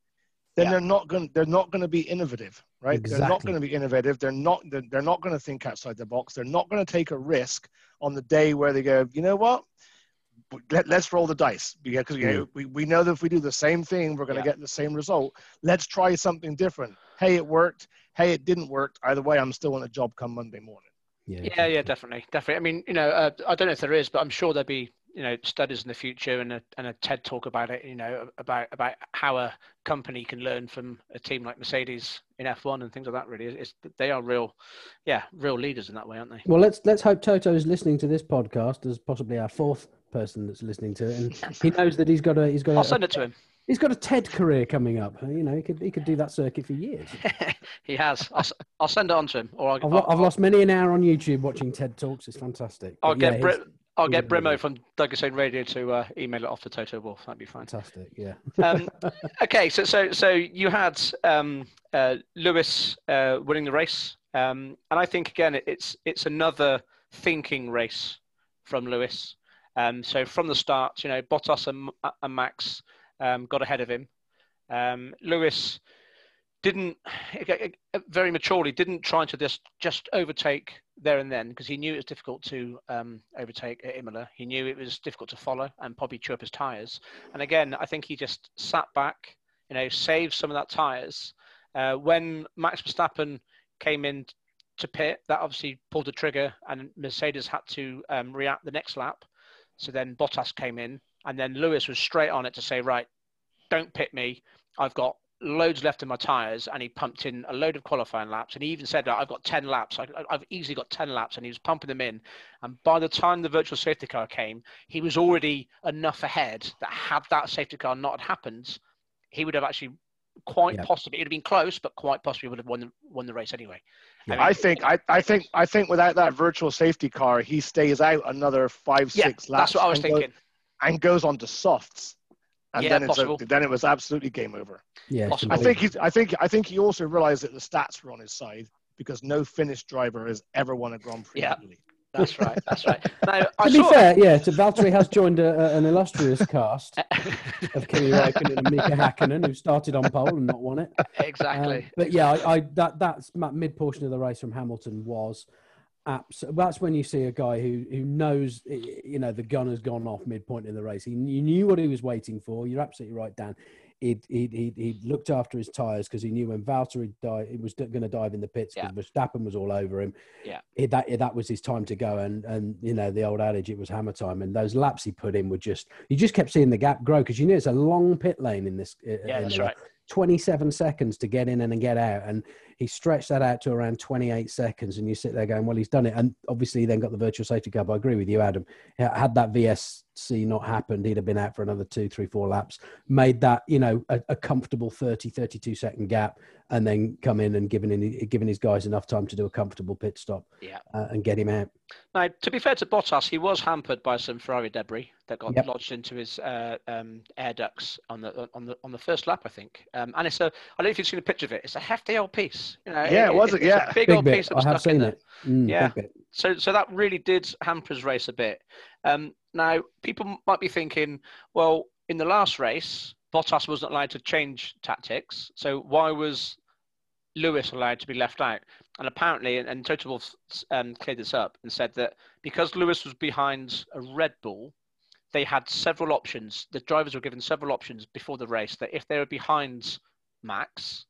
then yeah. they're not going they're not going to be innovative right exactly. they're not going to be innovative they're not they're, they're not going to think outside the box they're not going to take a risk on the day where they go you know what Let, us roll the dice because you know, mm. we, we know that if we do the same thing we're going to yeah. get the same result let's try something different hey it worked hey it didn't work either way i'm still on a job come monday morning yeah yeah, yeah definitely definitely i mean you know uh, i don't know if there is but i'm sure there'll be you know studies in the future and a, and a TED talk about it. You know about about how a company can learn from a team like Mercedes in F1 and things like that. Really, it's, they are real, yeah, real leaders in that way, aren't they? Well, let's let's hope Toto is listening to this podcast as possibly our fourth person that's listening to it, and he knows that he's got a he's got. I'll a, send it to him. He's got a TED career coming up. You know, he could he could do that circuit for years. he has. I'll, I'll, send it on to him. Or I'll, I've, I'll, I've lost many an hour on YouTube watching TED talks. It's fantastic. I'll but get yeah, Brit, I'll get Brimo from Douglas Lane Radio to uh, email it off to Toto Wolff. That'd be fantastic. Yeah. um, okay, so so so you had um, uh, Lewis uh, winning the race, um, and I think again it's it's another thinking race from Lewis. Um, so from the start, you know, Bottas and, and Max um, got ahead of him. Um, Lewis didn't very maturely didn't try to just just overtake there and then because he knew it was difficult to um, overtake at Imola. He knew it was difficult to follow and probably chew up his tires. And again, I think he just sat back, you know, saved some of that tires. Uh, when Max Verstappen came in to pit, that obviously pulled the trigger, and Mercedes had to um, react the next lap. So then Bottas came in, and then Lewis was straight on it to say, right, don't pit me. I've got loads left in my tires and he pumped in a load of qualifying laps and he even said i've got 10 laps I, have easily got 10 laps and he was pumping them in and by the time the virtual safety car came he was already enough ahead that had that safety car not happened he would have actually quite yeah. possibly it would have been close but quite possibly would have won the, won the race anyway I, mean, I think I, I think I think without that virtual safety car he stays out another five yeah, six laps that's what I was thinking goes, and goes on to softs and yeah, then, possible. A, then it was absolutely game over. Yeah, I think he, I think I think he also realized that the stats were on his side because no Finnish driver has ever won a Grand Prix. Yeah. That's right. That's right. Now, to I be fair, yeah, so Valtteri has joined a, a, an illustrious cast of Kimi Raikkonen and Mika Hakkinen, who started on pole and not won it. Exactly. Um, but yeah, I, I, that that's mid portion of the race from Hamilton was Abs- that's when you see a guy who who knows you know the gun has gone off midpoint in the race. He you knew what he was waiting for. You're absolutely right, Dan. He he he, he looked after his tires because he knew when Valtteri died, he was going to dive in the pits because yeah. Verstappen was all over him. Yeah, it, that that was his time to go. And and you know the old adage, it was hammer time. And those laps he put in were just you just kept seeing the gap grow because you knew it's a long pit lane in this. Uh, yeah, in that's right. 27 seconds to get in and get out. And he stretched that out to around 28 seconds. And you sit there going, well, he's done it. And obviously, he then got the virtual safety car. I agree with you, Adam. Had that VSC not happened, he'd have been out for another two, three, four laps, made that, you know, a, a comfortable 30, 32 second gap, and then come in and giving in, given his guys enough time to do a comfortable pit stop yeah. Uh, and get him out. Now, to be fair to Bottas, he was hampered by some Ferrari debris that got yep. lodged into his uh, um, air ducts on the on the on the first lap, I think. Um, and it's a I don't know if you've seen a picture of it. It's a hefty old piece. You know, yeah, it, was it? Yeah, big, big, old bit. piece that was I have stuck seen in it. Mm, yeah. So so that really did hamper his race a bit. Um, now people might be thinking, well, in the last race, Bottas wasn't allowed to change tactics. So why was Lewis allowed to be left out? And apparently, and, and Wolff um, cleared this up and said that because Lewis was behind a Red Bull, they had several options. The drivers were given several options before the race that if they were behind Max,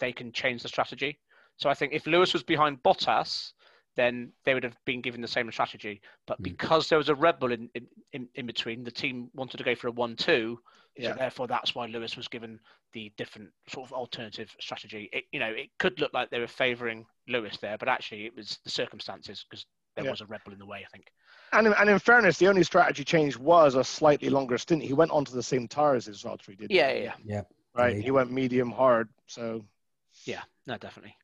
they can change the strategy. So I think if Lewis was behind Bottas, then they would have been given the same strategy. But Mm. because there was a Red Bull in, in, in, in between, the team wanted to go for a one-two. Yeah. So therefore, that's why Lewis was given the different sort of alternative strategy. It, you know, it could look like they were favouring Lewis there, but actually it was the circumstances because there Yeah. was a Red Bull in the way. I think. And in, and in fairness, the only strategy change was a slightly longer stint. He went onto the same tires as Valtteri did. Yeah, yeah, yeah. Right. Yeah. He went medium hard. So Yeah, no, definitely.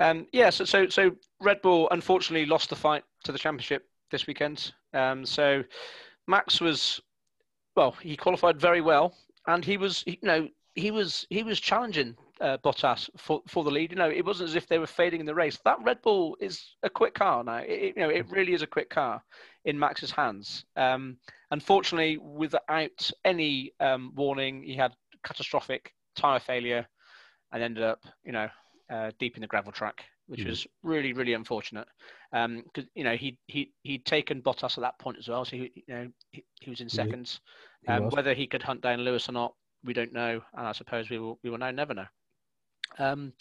Um, yeah, so, so so Red Bull unfortunately lost the fight to the championship this weekend. Um, so Max was, well, he qualified very well, and he was, you know, he was he was challenging uh, Bottas for, for the lead. You know, it wasn't as if they were fading in the race. That Red Bull is a quick car now. It, you know, it really is a quick car in Max's hands. Um, unfortunately, without any um, warning, he had catastrophic tire failure and ended up, you know, uh, deep in the gravel track, which Mhm. was really, really unfortunate. Because you know he he he'd taken Bottas at that point as well, so he, you know he, he was in seconds. he Um, whether he could hunt down Lewis or not, we don't know, and I suppose we will we will now never know. Um,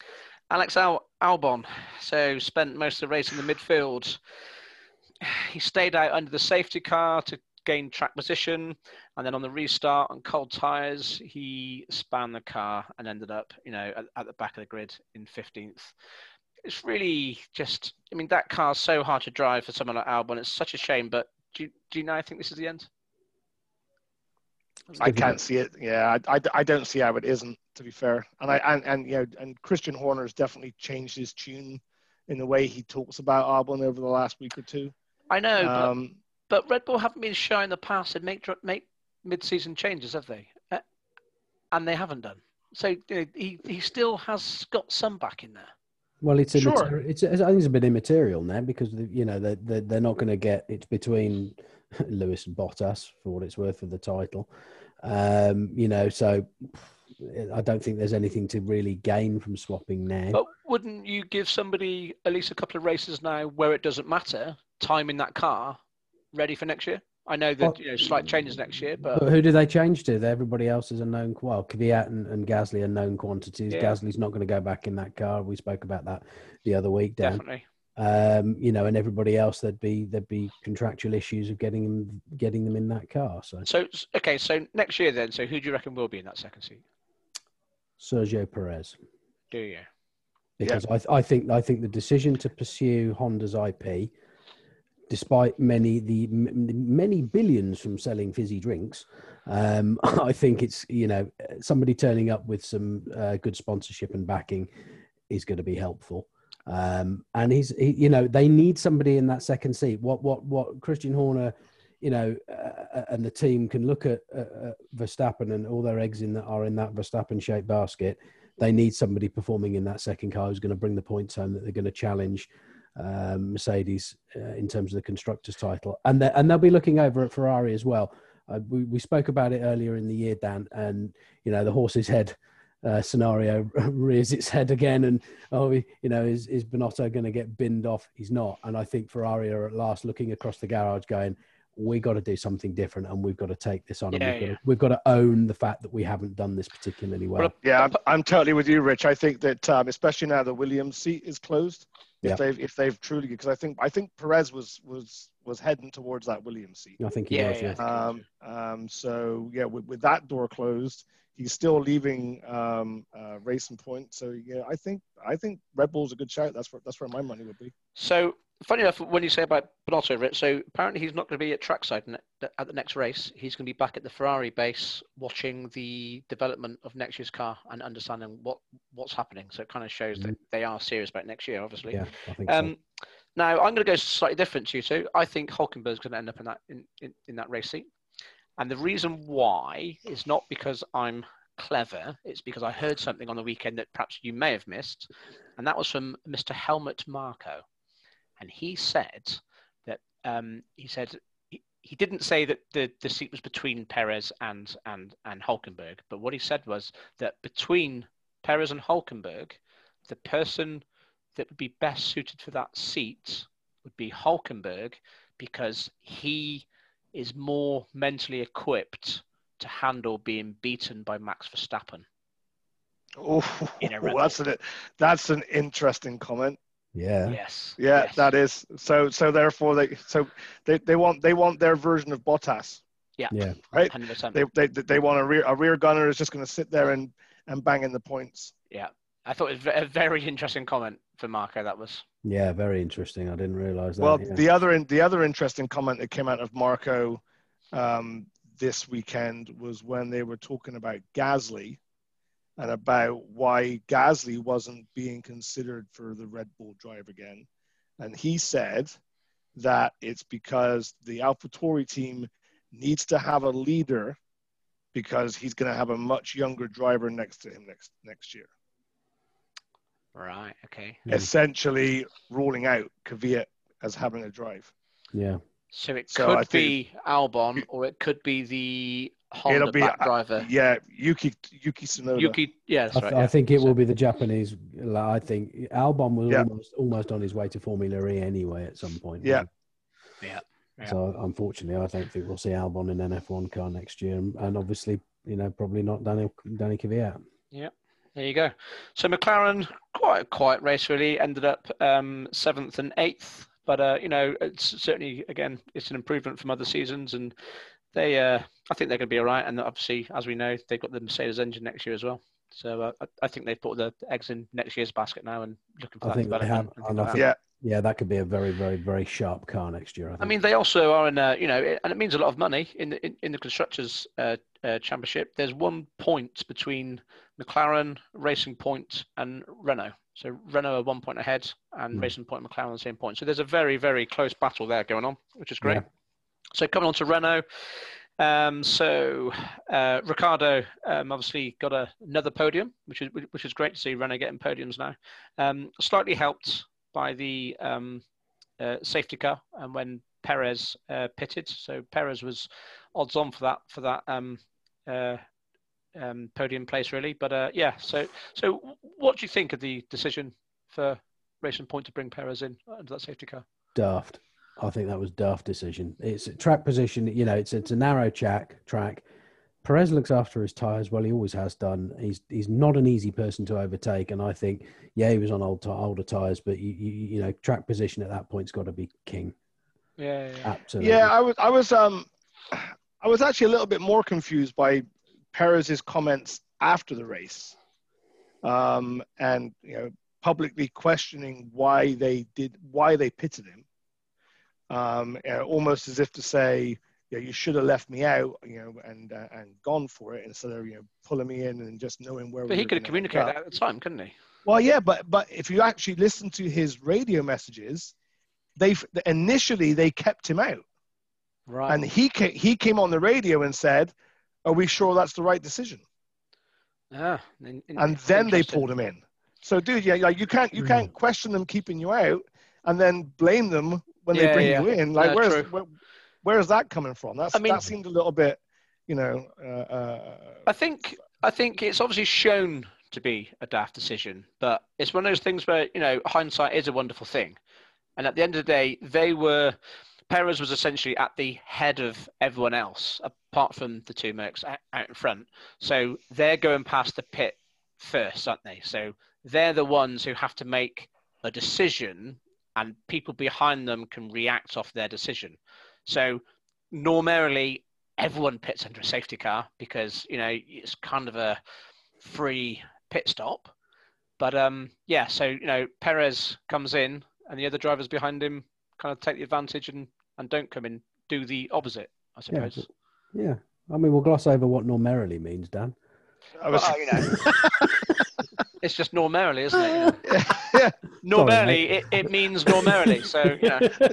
Alex Al- Albon, so spent most of the race in the midfield. He stayed out under the safety car to gain track position, and then on the restart on cold tyres, he span the car and ended up, you know, at, at the back of the grid in 15th. It's really just, I mean, that car's so hard to drive for someone like Albon. It's such a shame, but do you, do you now think this is the end? I can't see it. Yeah, I, I, I don't see how it isn't. To be fair, and I and, and you know, and Christian Horner's definitely changed his tune in the way he talks about Albon over the last week or two. I know, Um, But Red Bull haven't been shy in the past and make make mid-season changes, have they? Uh, and they haven't done. So you know, he he still has got some back in there. Well, it's Sure. immaterial. It's, I think it's a bit immaterial now because you know they they're, they're not going to get it's between Lewis and Bottas for what it's worth for the title. Um, you know, so I don't think there's anything to really gain from swapping now. But wouldn't you give somebody at least a couple of races now where it doesn't matter, time in that car, ready for next year? I know that you know slight changes next year, but But who do they change to? Everybody else is a known. Well, Kvyat and, and Gasly are known quantities. Yeah. Gasly's not going to go back in that car. We spoke about that the other week, Dan. definitely. Um, you know, and everybody else there'd be there'd be contractual issues of getting them getting them in that car. So So okay, so next year then, so who do you reckon will be in that second seat? Sergio Perez. Do you? because I, I think I think the decision to pursue Honda's IP, despite many the many billions from selling fizzy drinks, um, I think it's you know somebody turning up with some uh, good sponsorship and backing is going to be helpful. Um, and he's he, you know they need somebody in that second seat. What what what Christian Horner. You know, uh, and the team can look at uh, uh, Verstappen and all their eggs in that are in that Verstappen-shaped basket, they need somebody performing in that second car who's going to bring the points home that they're going to challenge um, Mercedes uh, in terms of the constructors' title, and they, and they'll be looking over at Ferrari as well. Uh, we we spoke about it earlier in the year, Dan, and you know the horse's head. Uh, scenario rears its head again, and oh, you know, is is Binotto going to get binned off? He's not, and I think Ferrari are at last looking across the garage, going, "We got to do something different, and we've got to take this on, and we've, got yeah. to, we've got to own the fact that we haven't done this particularly well." Well, Yeah, I'm, I'm totally with you, Rich. I think that um, especially now the Williams seat is closed. If Yeah. they've if they've truly because I think I think Perez was was was heading towards that Williams seat. I think he Yeah, was. yeah. Yeah. Um, um, so yeah, with, with that door closed, he's still leaving um, uh, racing point. So yeah, I think I think Red Bull's a good shout. That's where that's where my money would be. So funny enough, when you say about Binotto, Rich, so apparently he's not going to be at trackside at the next race. He's going to be back at the Ferrari base, watching the development of next year's car and understanding what what's happening. So it kind of shows that they are serious about next year, obviously. Yeah, I think so. Um, now I'm going to go slightly different to you two. I think Hulkenberg's going to end up in that in, in, in that race seat, and the reason why is not because I'm clever. It's because I heard something on the weekend that perhaps you may have missed, and that was from Mr. Helmut Marko, and he said that um, he said. he- He didn't say that the, the seat was between Perez and, and, and Hulkenberg, but what he said was that between Perez and Hulkenberg, the person that would be best suited for that seat would be Hulkenberg because he is more mentally equipped to handle being beaten by Max Verstappen. Oh, In a Red that's an that's an interesting comment. Yeah. Yes. Yeah, yes. that is. So so therefore they so they, they want they want their version of Bottas, Yeah. Yeah. right? 100%. They they they want a rear a rear gunner is just going to sit there and and bang in the points. Yeah. I thought it was a very interesting comment for Marko. That was. Yeah. Very interesting. I didn't realize that. Well, yeah. the other in, the other interesting comment that came out of Marko um, this weekend was when they were talking about Gasly and about why Gasly wasn't being considered for the Red Bull drive again, and he said that it's because the AlphaTauri team needs to have a leader because he's going to have a much younger driver next to him next next year. Right. Okay. Essentially, ruling out Kvyat as having a drive. yeah. So it So could I think- be Albon, or it could be the Honda It'll be back uh, driver. Yeah, Yuki Yuki Tsunoda. Yuki. Yeah, that's I, right. th- I think it So- will be the Japanese. I think Albon was Yeah. almost almost on his way to Formula E anyway at some point. Yeah. Yeah. Yeah. So unfortunately, I don't think we'll see Albon in an F1 car next year, and, and obviously, you know, probably not Daniel Danny Kvyat. Yeah. There you go. So McLaren, quite a quiet race really, ended up um, seventh and eighth. But uh, you know, it's certainly again, it's an improvement from other seasons, and they, uh, I think they're going to be all right. And obviously, as we know, they've got the Mercedes engine next year as well. So uh, I, I think they've put the eggs in next year's basket now, and looking for I that think they have, and and I think- Yeah, Yeah, that could be a very, very, very sharp car next year. I, think. I mean, they also are in a, you know, it- and it means a lot of money in the in, in the constructors uh, uh, championship. There's one point between McLaren, Racing Point, and Renault. So Renault are one point ahead, and Hmm. Racing Point Point, McLaren are the same point. So there's a very, very close battle there going on, which is great. Yeah. So coming on to Renault. Um, so uh, Ricciardo um, obviously got a, another podium, which is which is great to see Renault getting podiums now. Um, slightly helped by the um, uh, safety car and when Perez uh, pitted. So Perez was odds on for that for that um, uh, um, podium place really. But uh, yeah, so so what do you think of the decision for Racing Point to bring Perez in under that safety car? daft. I think that was daft decision. It's a track position. You know, it's it's a narrow track. Track. Perez looks after his tires. Well, he always has done. He's he's not an easy person to overtake, and I think yeah, he was on old ti- older tires, but you, you you know, track position at that point's got to be king. Yeah, yeah, Absolutely. yeah. I was I was um I was actually a little bit more confused by Perez's comments after the race, um, and you know publicly questioning why they did why they pitted him, um, you know, almost as if to say. Yeah, you should have left me out, you know, and uh, and gone for it instead of you know pulling me in and just knowing where. But we he could have communicated that at the time, couldn't he? Well, yeah, but but if you actually listen to his radio messages, they initially they kept him out, Right. and he came, he came on the radio and said, "Are we sure that's the right decision?" ah, in- in- And then they pulled him in. So, dude, yeah, like you can't you Hmm. can't question them keeping you out and then blame them when Yeah, they bring yeah. you in. Like, where's where, where's that coming from? That's I mean- that seemed a little bit, you know. Uh, uh, I think I think it's obviously shown to be a daft decision, but it's one of those things where you know hindsight is a wonderful thing. And at the end of the day, they were Perez was essentially at the head of everyone else, apart from the two Mercs out in front. So they're going past the pit first, aren't they? So they're the ones who have to make a decision, and people behind them can react off their decision. So normally everyone pits under a safety car because you know it's kind of a free pit stop. But um, yeah, so you know Perez comes in, and the other drivers behind him kind of take the advantage and and don't come in, do the opposite, I Yeah, suppose. Yeah. I mean, we'll gloss over what normally means, Dan. I was, Well, you know, it's just normality, isn't it? You know? yeah, Normality, it, it means normality. So you know,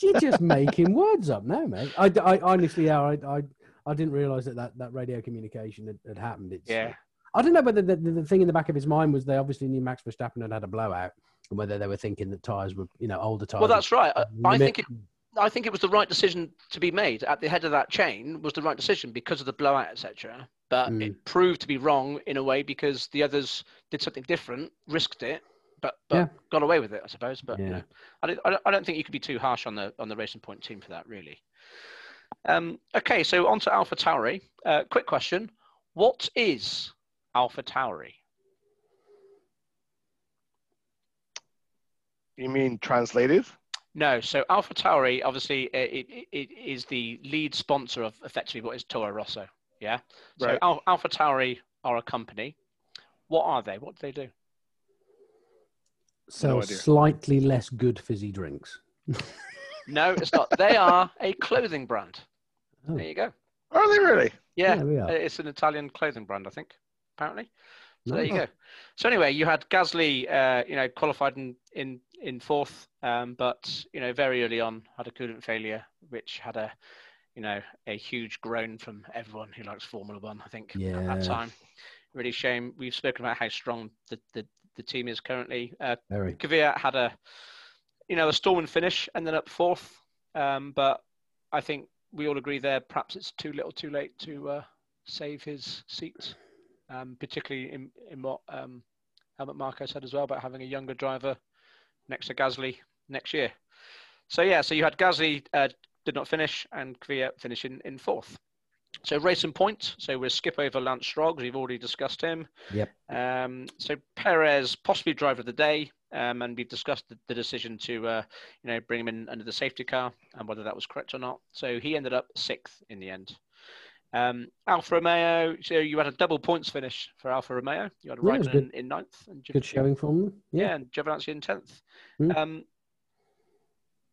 You're just making words up now, mate. I, I honestly, yeah, I, I, I didn't realize that that, that radio communication had, had happened. It's, yeah. I don't know whether the, the, the thing in the back of his mind was they obviously knew Max Verstappen had had a blowout, and whether they were thinking that tires were, you know, older tires. Well, that's right. I, I think it, I think it was the right decision to be made at the head of that chain was the right decision because of the blowout, etc. But Mm. it proved to be wrong in a way because the others did something different, risked it, but but Yeah. got away with it, I suppose. But you Yeah. know, I don't, I don't I don't think you could be too harsh on the on the Racing Point team for that, really. Um, okay, so on to Alpha Tauri. Uh, quick question: What is Alpha Tauri? You mean translated? No, so Alpha Tauri obviously uh, it, it, it is the lead sponsor of effectively what is Toro Rosso. Yeah. So Right. Al- Alpha Tauri are a company. What are they? What do they do? Sell idea. slightly less good fizzy drinks. No, it's not. they are a clothing brand. Oh. There you go. Are they really? Yeah, Yeah, uh, are. it's an Italian clothing brand, I think. Apparently. So there you go. So anyway, you had Gasly, uh, you know, qualified in in, in fourth, um, but you know, very early on had a coolant failure, which had a, you know, a huge groan from everyone who likes Formula One. I think yeah. at that time, really shame. We've spoken about how strong the the, the team is currently. Uh, Very. Kvyat had a, you know, a storming finish, ended up fourth. Um, but I think we all agree there. Perhaps it's too little, too late to uh, save his seat, um, particularly in in what um, Helmut Marko said as well about having a younger driver next to Gasly next year. So yeah, so you had Gasly uh, did not finish and Kvyat finishing in fourth. So Racing Point. So we'll skip over Lance Stroll we've already discussed him. Yep. Um, so Perez possibly driver of the day, um, and we've discussed the, the decision to uh, you know bring him in under the safety car and whether that was correct or not. So he ended up sixth in the end. Um, Alfa Romeo. So you had a double points finish for Alfa Romeo. You had Yeah, Raikkonen good. in ninth and Good showing from them. yeah, Yeah. and Giovinazzi in tenth. Mm. Um,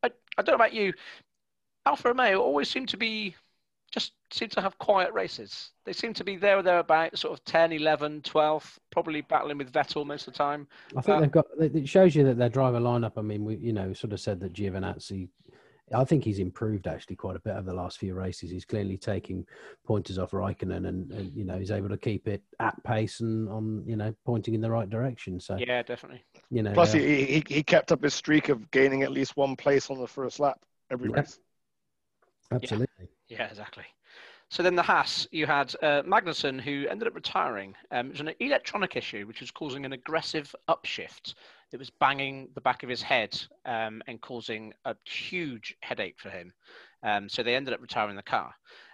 I, I don't know about you. Alfa Romeo always seem to be just seem to have quiet races. They seem to be there or thereabouts, sort of 10, 11, 12, probably battling with Vettel most of the time. I think Uh, they've got. It it shows you that their driver lineup. I mean, we you know sort of said that Giovinazzi. I think he's improved actually quite a bit over the last few races. He's clearly taking pointers off Raikkonen, and, and you know he's able to keep it at pace and on you know pointing in the right direction. So Yeah, definitely. you know, Plus, uh, he, he he kept up his streak of gaining at least one place on the first lap every Yeah. race. Absolutely. Yeah, exactly. So then the Haas, you had uh, Magnussen, who ended up retiring. Um, it was an electronic issue, which was causing an aggressive upshift. It was banging the back of his head um, and causing a huge headache for him. Um, so they ended up retiring the car.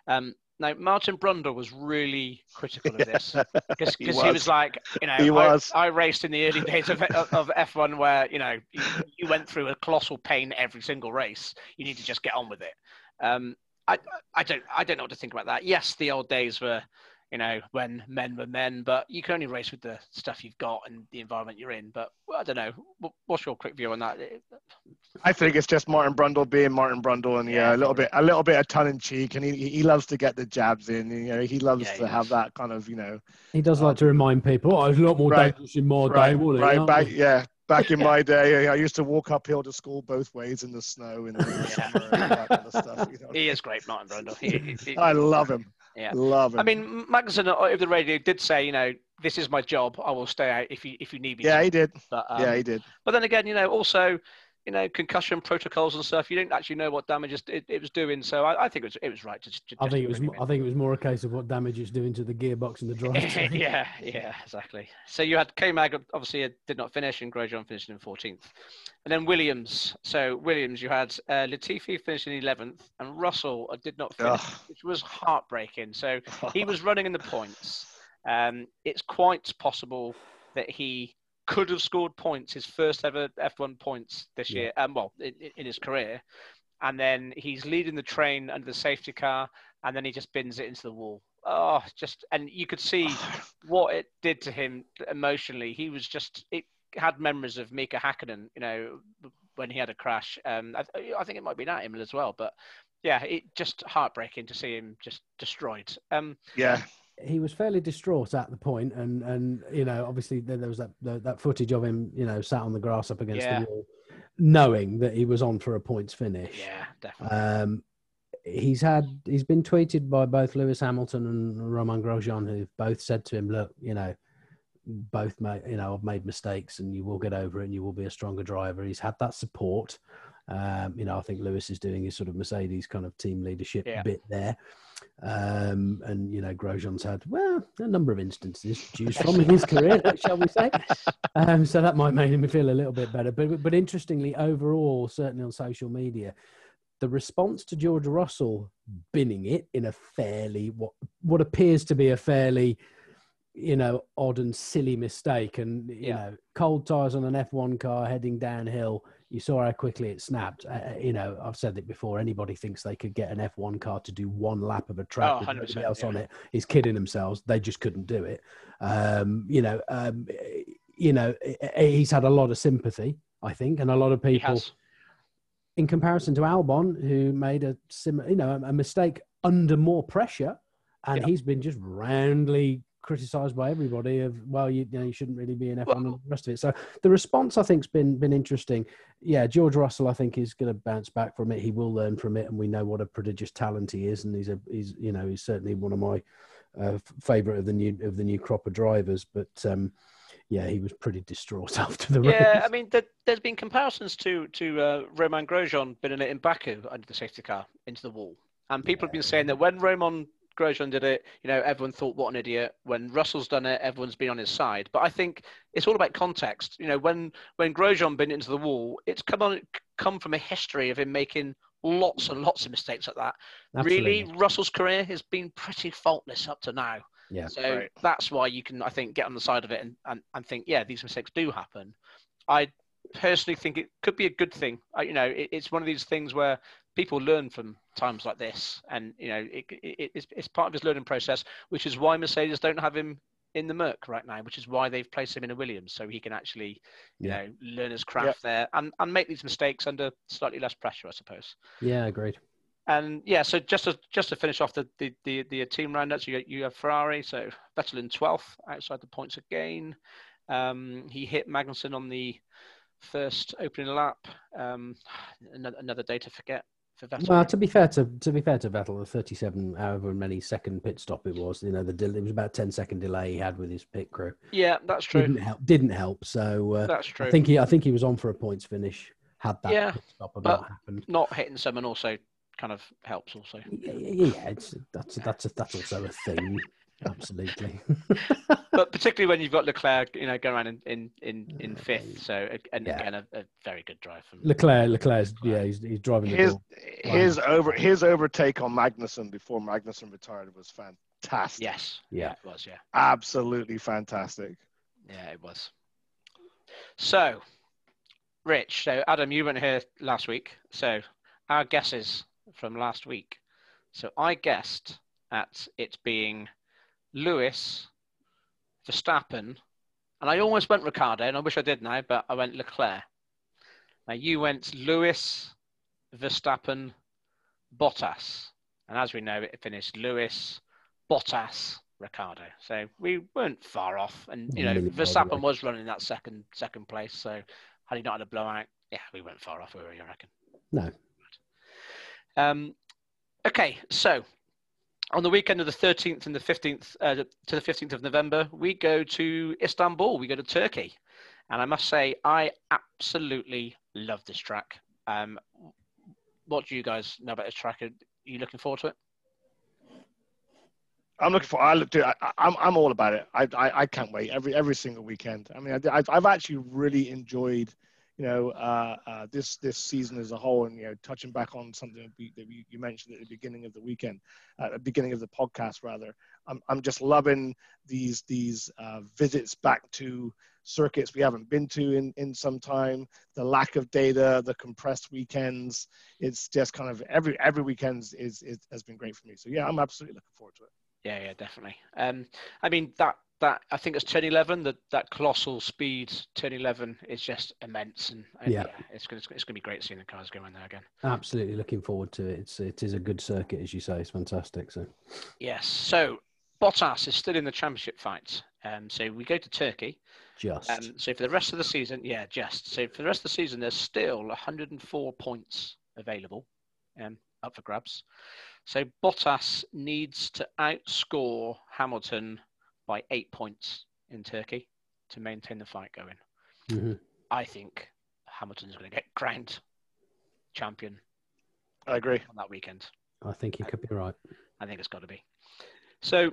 Um, now, Martin Brundle was really critical of this because He he, was. like, you know, He I, was. I raced in the early days of, of, of F1 where, you know, you, you went through a colossal pain every single race. You need to just get on with it. Um, I, I don't I don't know what to think about that. Yes, the old days were, you know, when men were men, but you can only race with the stuff you've got and the environment you're in. But well, I don't know. What's your quick view on that? I think it's just Martin Brundle being Martin Brundle, and yeah, Yeah, a little bit, a little bit of tongue in cheek, and he he loves to get the jabs in. You know, he loves Yeah, he to have that kind of, you know, He does like to remind people, oh, it's a lot more Right. dangerous in my right, day, wasn't it? right back, yeah, back in my day, I used to walk uphill to school both ways in the snow in the summer and that kind of stuff. You know? He is great, Martin Brundle. He, he- I love him. Yeah. love him. I mean, Magnussen over the radio did say, you know, this is my job. I will stay out if you if you need me. yeah, to. he did. But, um, yeah, he did. But then again, you know, also, you know, concussion protocols and stuff. You don't actually know what damage it, it was doing. So I, I think it was it was right to. to I think it was. bring mo- I think it was more a case of what damage it's doing to the gearbox and the drive. yeah, yeah, exactly. So you had K Mag obviously it did not finish, and Grosjean finished in 14th, and then Williams. So Williams, you had uh, Latifi finishing 11th, and Russell uh, did not finish, Ugh. which was heartbreaking. So he was running in the points. Um, it's quite possible that he could have scored points, his first ever F1 points this Yeah. year, um, well, in, in his career. And then he's leading the train under the safety car, and then he just bins it into the wall. Oh, just, and you could see what it did to him emotionally. He was just, it had memories of Mika Hakkinen, you know, when he had a crash. Um, I, I think it might be at Imola as well, but yeah, it just heartbreaking to see him just destroyed. Um, yeah, he was fairly distraught at the point, and and you know, obviously there, there was that that that footage of him, you know, sat on the grass up against Yeah. the wall, knowing that he was on for a points finish. yeah, definitely. Um, he's had he's been tweeted by both Lewis Hamilton and Romain Grosjean, who've both said to him, "Look, you know, both made you know I've made mistakes, and you will get over it, and you will be a stronger driver." He's had that support. Um, you know, I think Lewis is doing his sort of Mercedes kind of team leadership Yeah. bit there. Um, and you know, Grosjean's had well a number of instances to choose from in his career, shall we say? Um, so that might make him feel a little bit better. But but interestingly, overall, certainly on social media, the response to George Russell binning it in a fairly what what appears to be a fairly you know, odd and silly mistake. And, you Yeah. know, cold tires on an F1 car heading downhill, you saw how quickly it snapped. Uh, you know, I've said it before anybody thinks they could get an F1 car to do one lap of a track Oh, with 100%, nobody else on it is kidding themselves. They just couldn't do it. Um, you know, um, you know, he's had a lot of sympathy, I think, and a lot of people in comparison to Albon, who made a sim, you know, a, a mistake under more pressure, and Yeah. he's been just roundly criticised by everybody of well, you, you know, you shouldn't really be in F1 and the rest of it. So the response, I think, has been been interesting. Yeah, George Russell, I think, is going to bounce back from it. He will learn from it, and we know what a prodigious talent he is, and he's a he's you know he's certainly one of my uh, favourite of the new of the new crop of drivers. But um, yeah, he was pretty distraught after the race. Yeah, I mean, there, there's been comparisons to to uh, Romain Grosjean being in it in Baku under the safety car into the wall, and people have been saying that when Romain Grosjean did it, you know, everyone thought, "What an idiot!" When Russell's done it, everyone's been on his side. But I think it's all about context. You know, when when Grosjean been into the wall, it's come on come from a history of him making lots and lots of mistakes like that. Absolutely. Really, Russell's career has been pretty faultless up to now. Yeah. So Right. that's why you can, I think, get on the side of it and, and, and think, yeah, these mistakes do happen. I personally think it could be a good thing. I, you know, it, it's one of these things where people learn from times like this, and you know, it, it, it's, it's part of his learning process, which is why Mercedes don't have him in the Merc right now, which is why they've placed him in a Williams, so he can actually, you Yeah. know, learn his craft there and, and make these mistakes under slightly less pressure, I suppose. Yeah, agreed. And yeah, so just to just to finish off the the, the, the team roundouts, you you have Ferrari, so Vettel in twelfth, outside the points again. Um, he hit Magnussen on the first opening lap. Um, another, another day to forget for Vettel. Well, to be fair to to be fair to Vettel, the thirty-seven, however many second pit stop it was, you know, the del- it was about 10 second delay he had with his pit crew. yeah, that's true. Didn't help. Didn't help. So uh, That's true. I think he I think he was on for a points finish. Had that Yeah, pit stop about happened. Not hitting someone also kind of helps. Also, Yeah, yeah, it's, that's that's that's also a thing. Absolutely. but particularly when you've got Leclerc, you know, going around in in in, oh, in fifth. So and Yeah. again, a, a very good drive from Leclerc, Leclerc's yeah, he's, he's driving the His ball. his over his overtake on Magnussen before Magnussen retired was fantastic. Yes. Yeah. It was. Yeah. Absolutely fantastic. Yeah, it was. So, Rich, so Adam, you weren't here last week. So, our guesses from last week. So, I guessed at it being Lewis, Verstappen, and I almost went Ricciardo, and I wish I did now, but I went Leclerc. Now, you went Lewis, Verstappen, Bottas. And as we know, it finished Lewis, Bottas, Ricciardo. So we weren't far off, and you know Verstappen was running that second second place. So had he not had a blowout, yeah, we weren't far off. Were we? I reckon. No. Um, okay, so on the weekend of the 13th and the 15th uh, to the 15th of November, we go to Istanbul. We go to Turkey, and I must say, I absolutely love this track. Um, what do you guys know about this track? Are you looking forward to it? I'm looking for. I look. Dude, I, I- I'm. I'm all about it. I, I. I can't wait every every single weekend. I mean, I, I've, I've actually really enjoyed, you know, uh, uh, this this season as a whole, and you know, touching back on something that, you mentioned at the beginning of the weekend, at the beginning of the podcast, rather. I'm. I'm just loving these these uh, visits back to circuits we haven't been to in in some time. The lack of data, the compressed weekends. It's just kind of every every weekend is, is has been great for me. So yeah, I'm absolutely looking forward to it. Yeah, yeah, definitely. Um, I mean that that I think it's turn eleven. That that colossal speed turn eleven is just immense, and, and Yeah. it's gonna it's gonna be great seeing the cars going there again. Absolutely looking forward to it. It's it is a good circuit, as you say. It's fantastic. So Yes. So Bottas is still in the championship fight. Um, so we go to Turkey. just Um, so for the rest of the season, yeah, just so for the rest of the season, there's still 104 points available, um, up for grabs. So Bottas needs to outscore Hamilton by eight points in Turkey to maintain the fight going. Mhm. I think Hamilton's going to get crowned champion I agree. on that weekend. I think you could be right. I think it's got to be. So,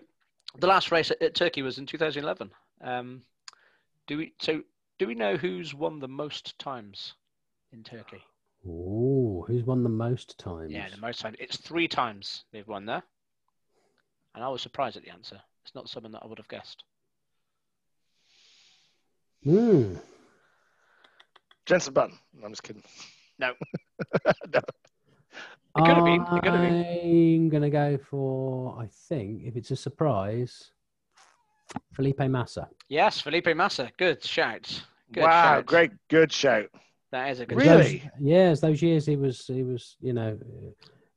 the last race at, at Turkey was in 2011. Um, do we? So, do we know who's won the most times in Turkey? Oh, who's won the most times? Yeah, the most times. It's three times they've won there, and I was surprised at the answer. It's not someone that I would have guessed. Hmm. Jenson Button. No, I'm just kidding. No. No. It could have been, it could have been. I'm going to go for, I think, if it's a surprise, Felipe Massa. Yes, Felipe Massa. Good shout. Good wow, shout. great, good shout. That is a good Really? shout. Those, yes, those years he was, he was, you know,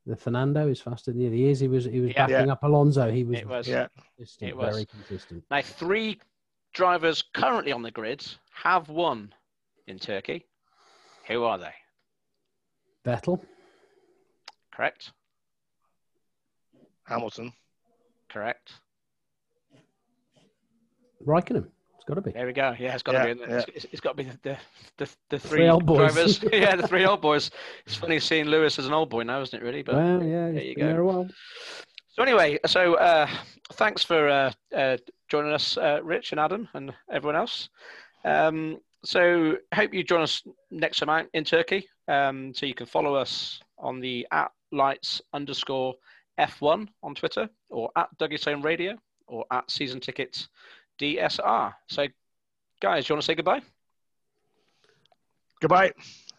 the Fernando is faster than the other years. He was, he was Yeah. backing up Alonso. He was, It was. Yeah. consistent, It was. very consistent. Now, three drivers currently on the grid have won in Turkey. Who are they? Vettel, Correct? Hamilton. Correct. Raikkonen. It's got to be. There we go. Yeah, it's got to Yeah, be. In there. yeah. It's, it's got to be the, the, the, the three, Three old boys. drivers. yeah, the three old boys. It's funny seeing Lewis as an old boy now, isn't it? Really, but well, yeah, there you go. there a while. So anyway, so uh, thanks for uh, uh, joining us, uh, Rich and Adam, and everyone else. Um, so hope you join us next time out in Turkey. Um, so you can follow us on the at lights underscore F1 on Twitter, or at Dougie's Home Radio, or at Season Tickets DSR. So, guys, do you want to say goodbye? Goodbye.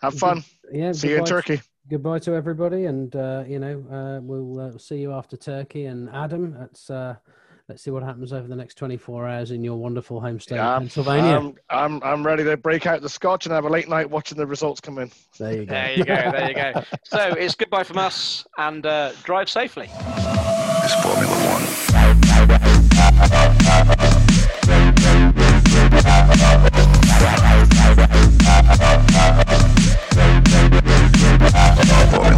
Have fun. Yeah, See you in goodbye- Turkey. Goodbye to everybody, and uh, you know uh, we'll uh, see you after Turkey. And Adam, let's uh, let's see what happens over the next 24 hours in your wonderful home state, Yeah, Pennsylvania. I'm, I'm, I'm ready to break out the scotch and have a late night watching the results come in. there you go. There you go. There you go. So it's goodbye from us, and uh, drive safely. Is Formula One. Bye.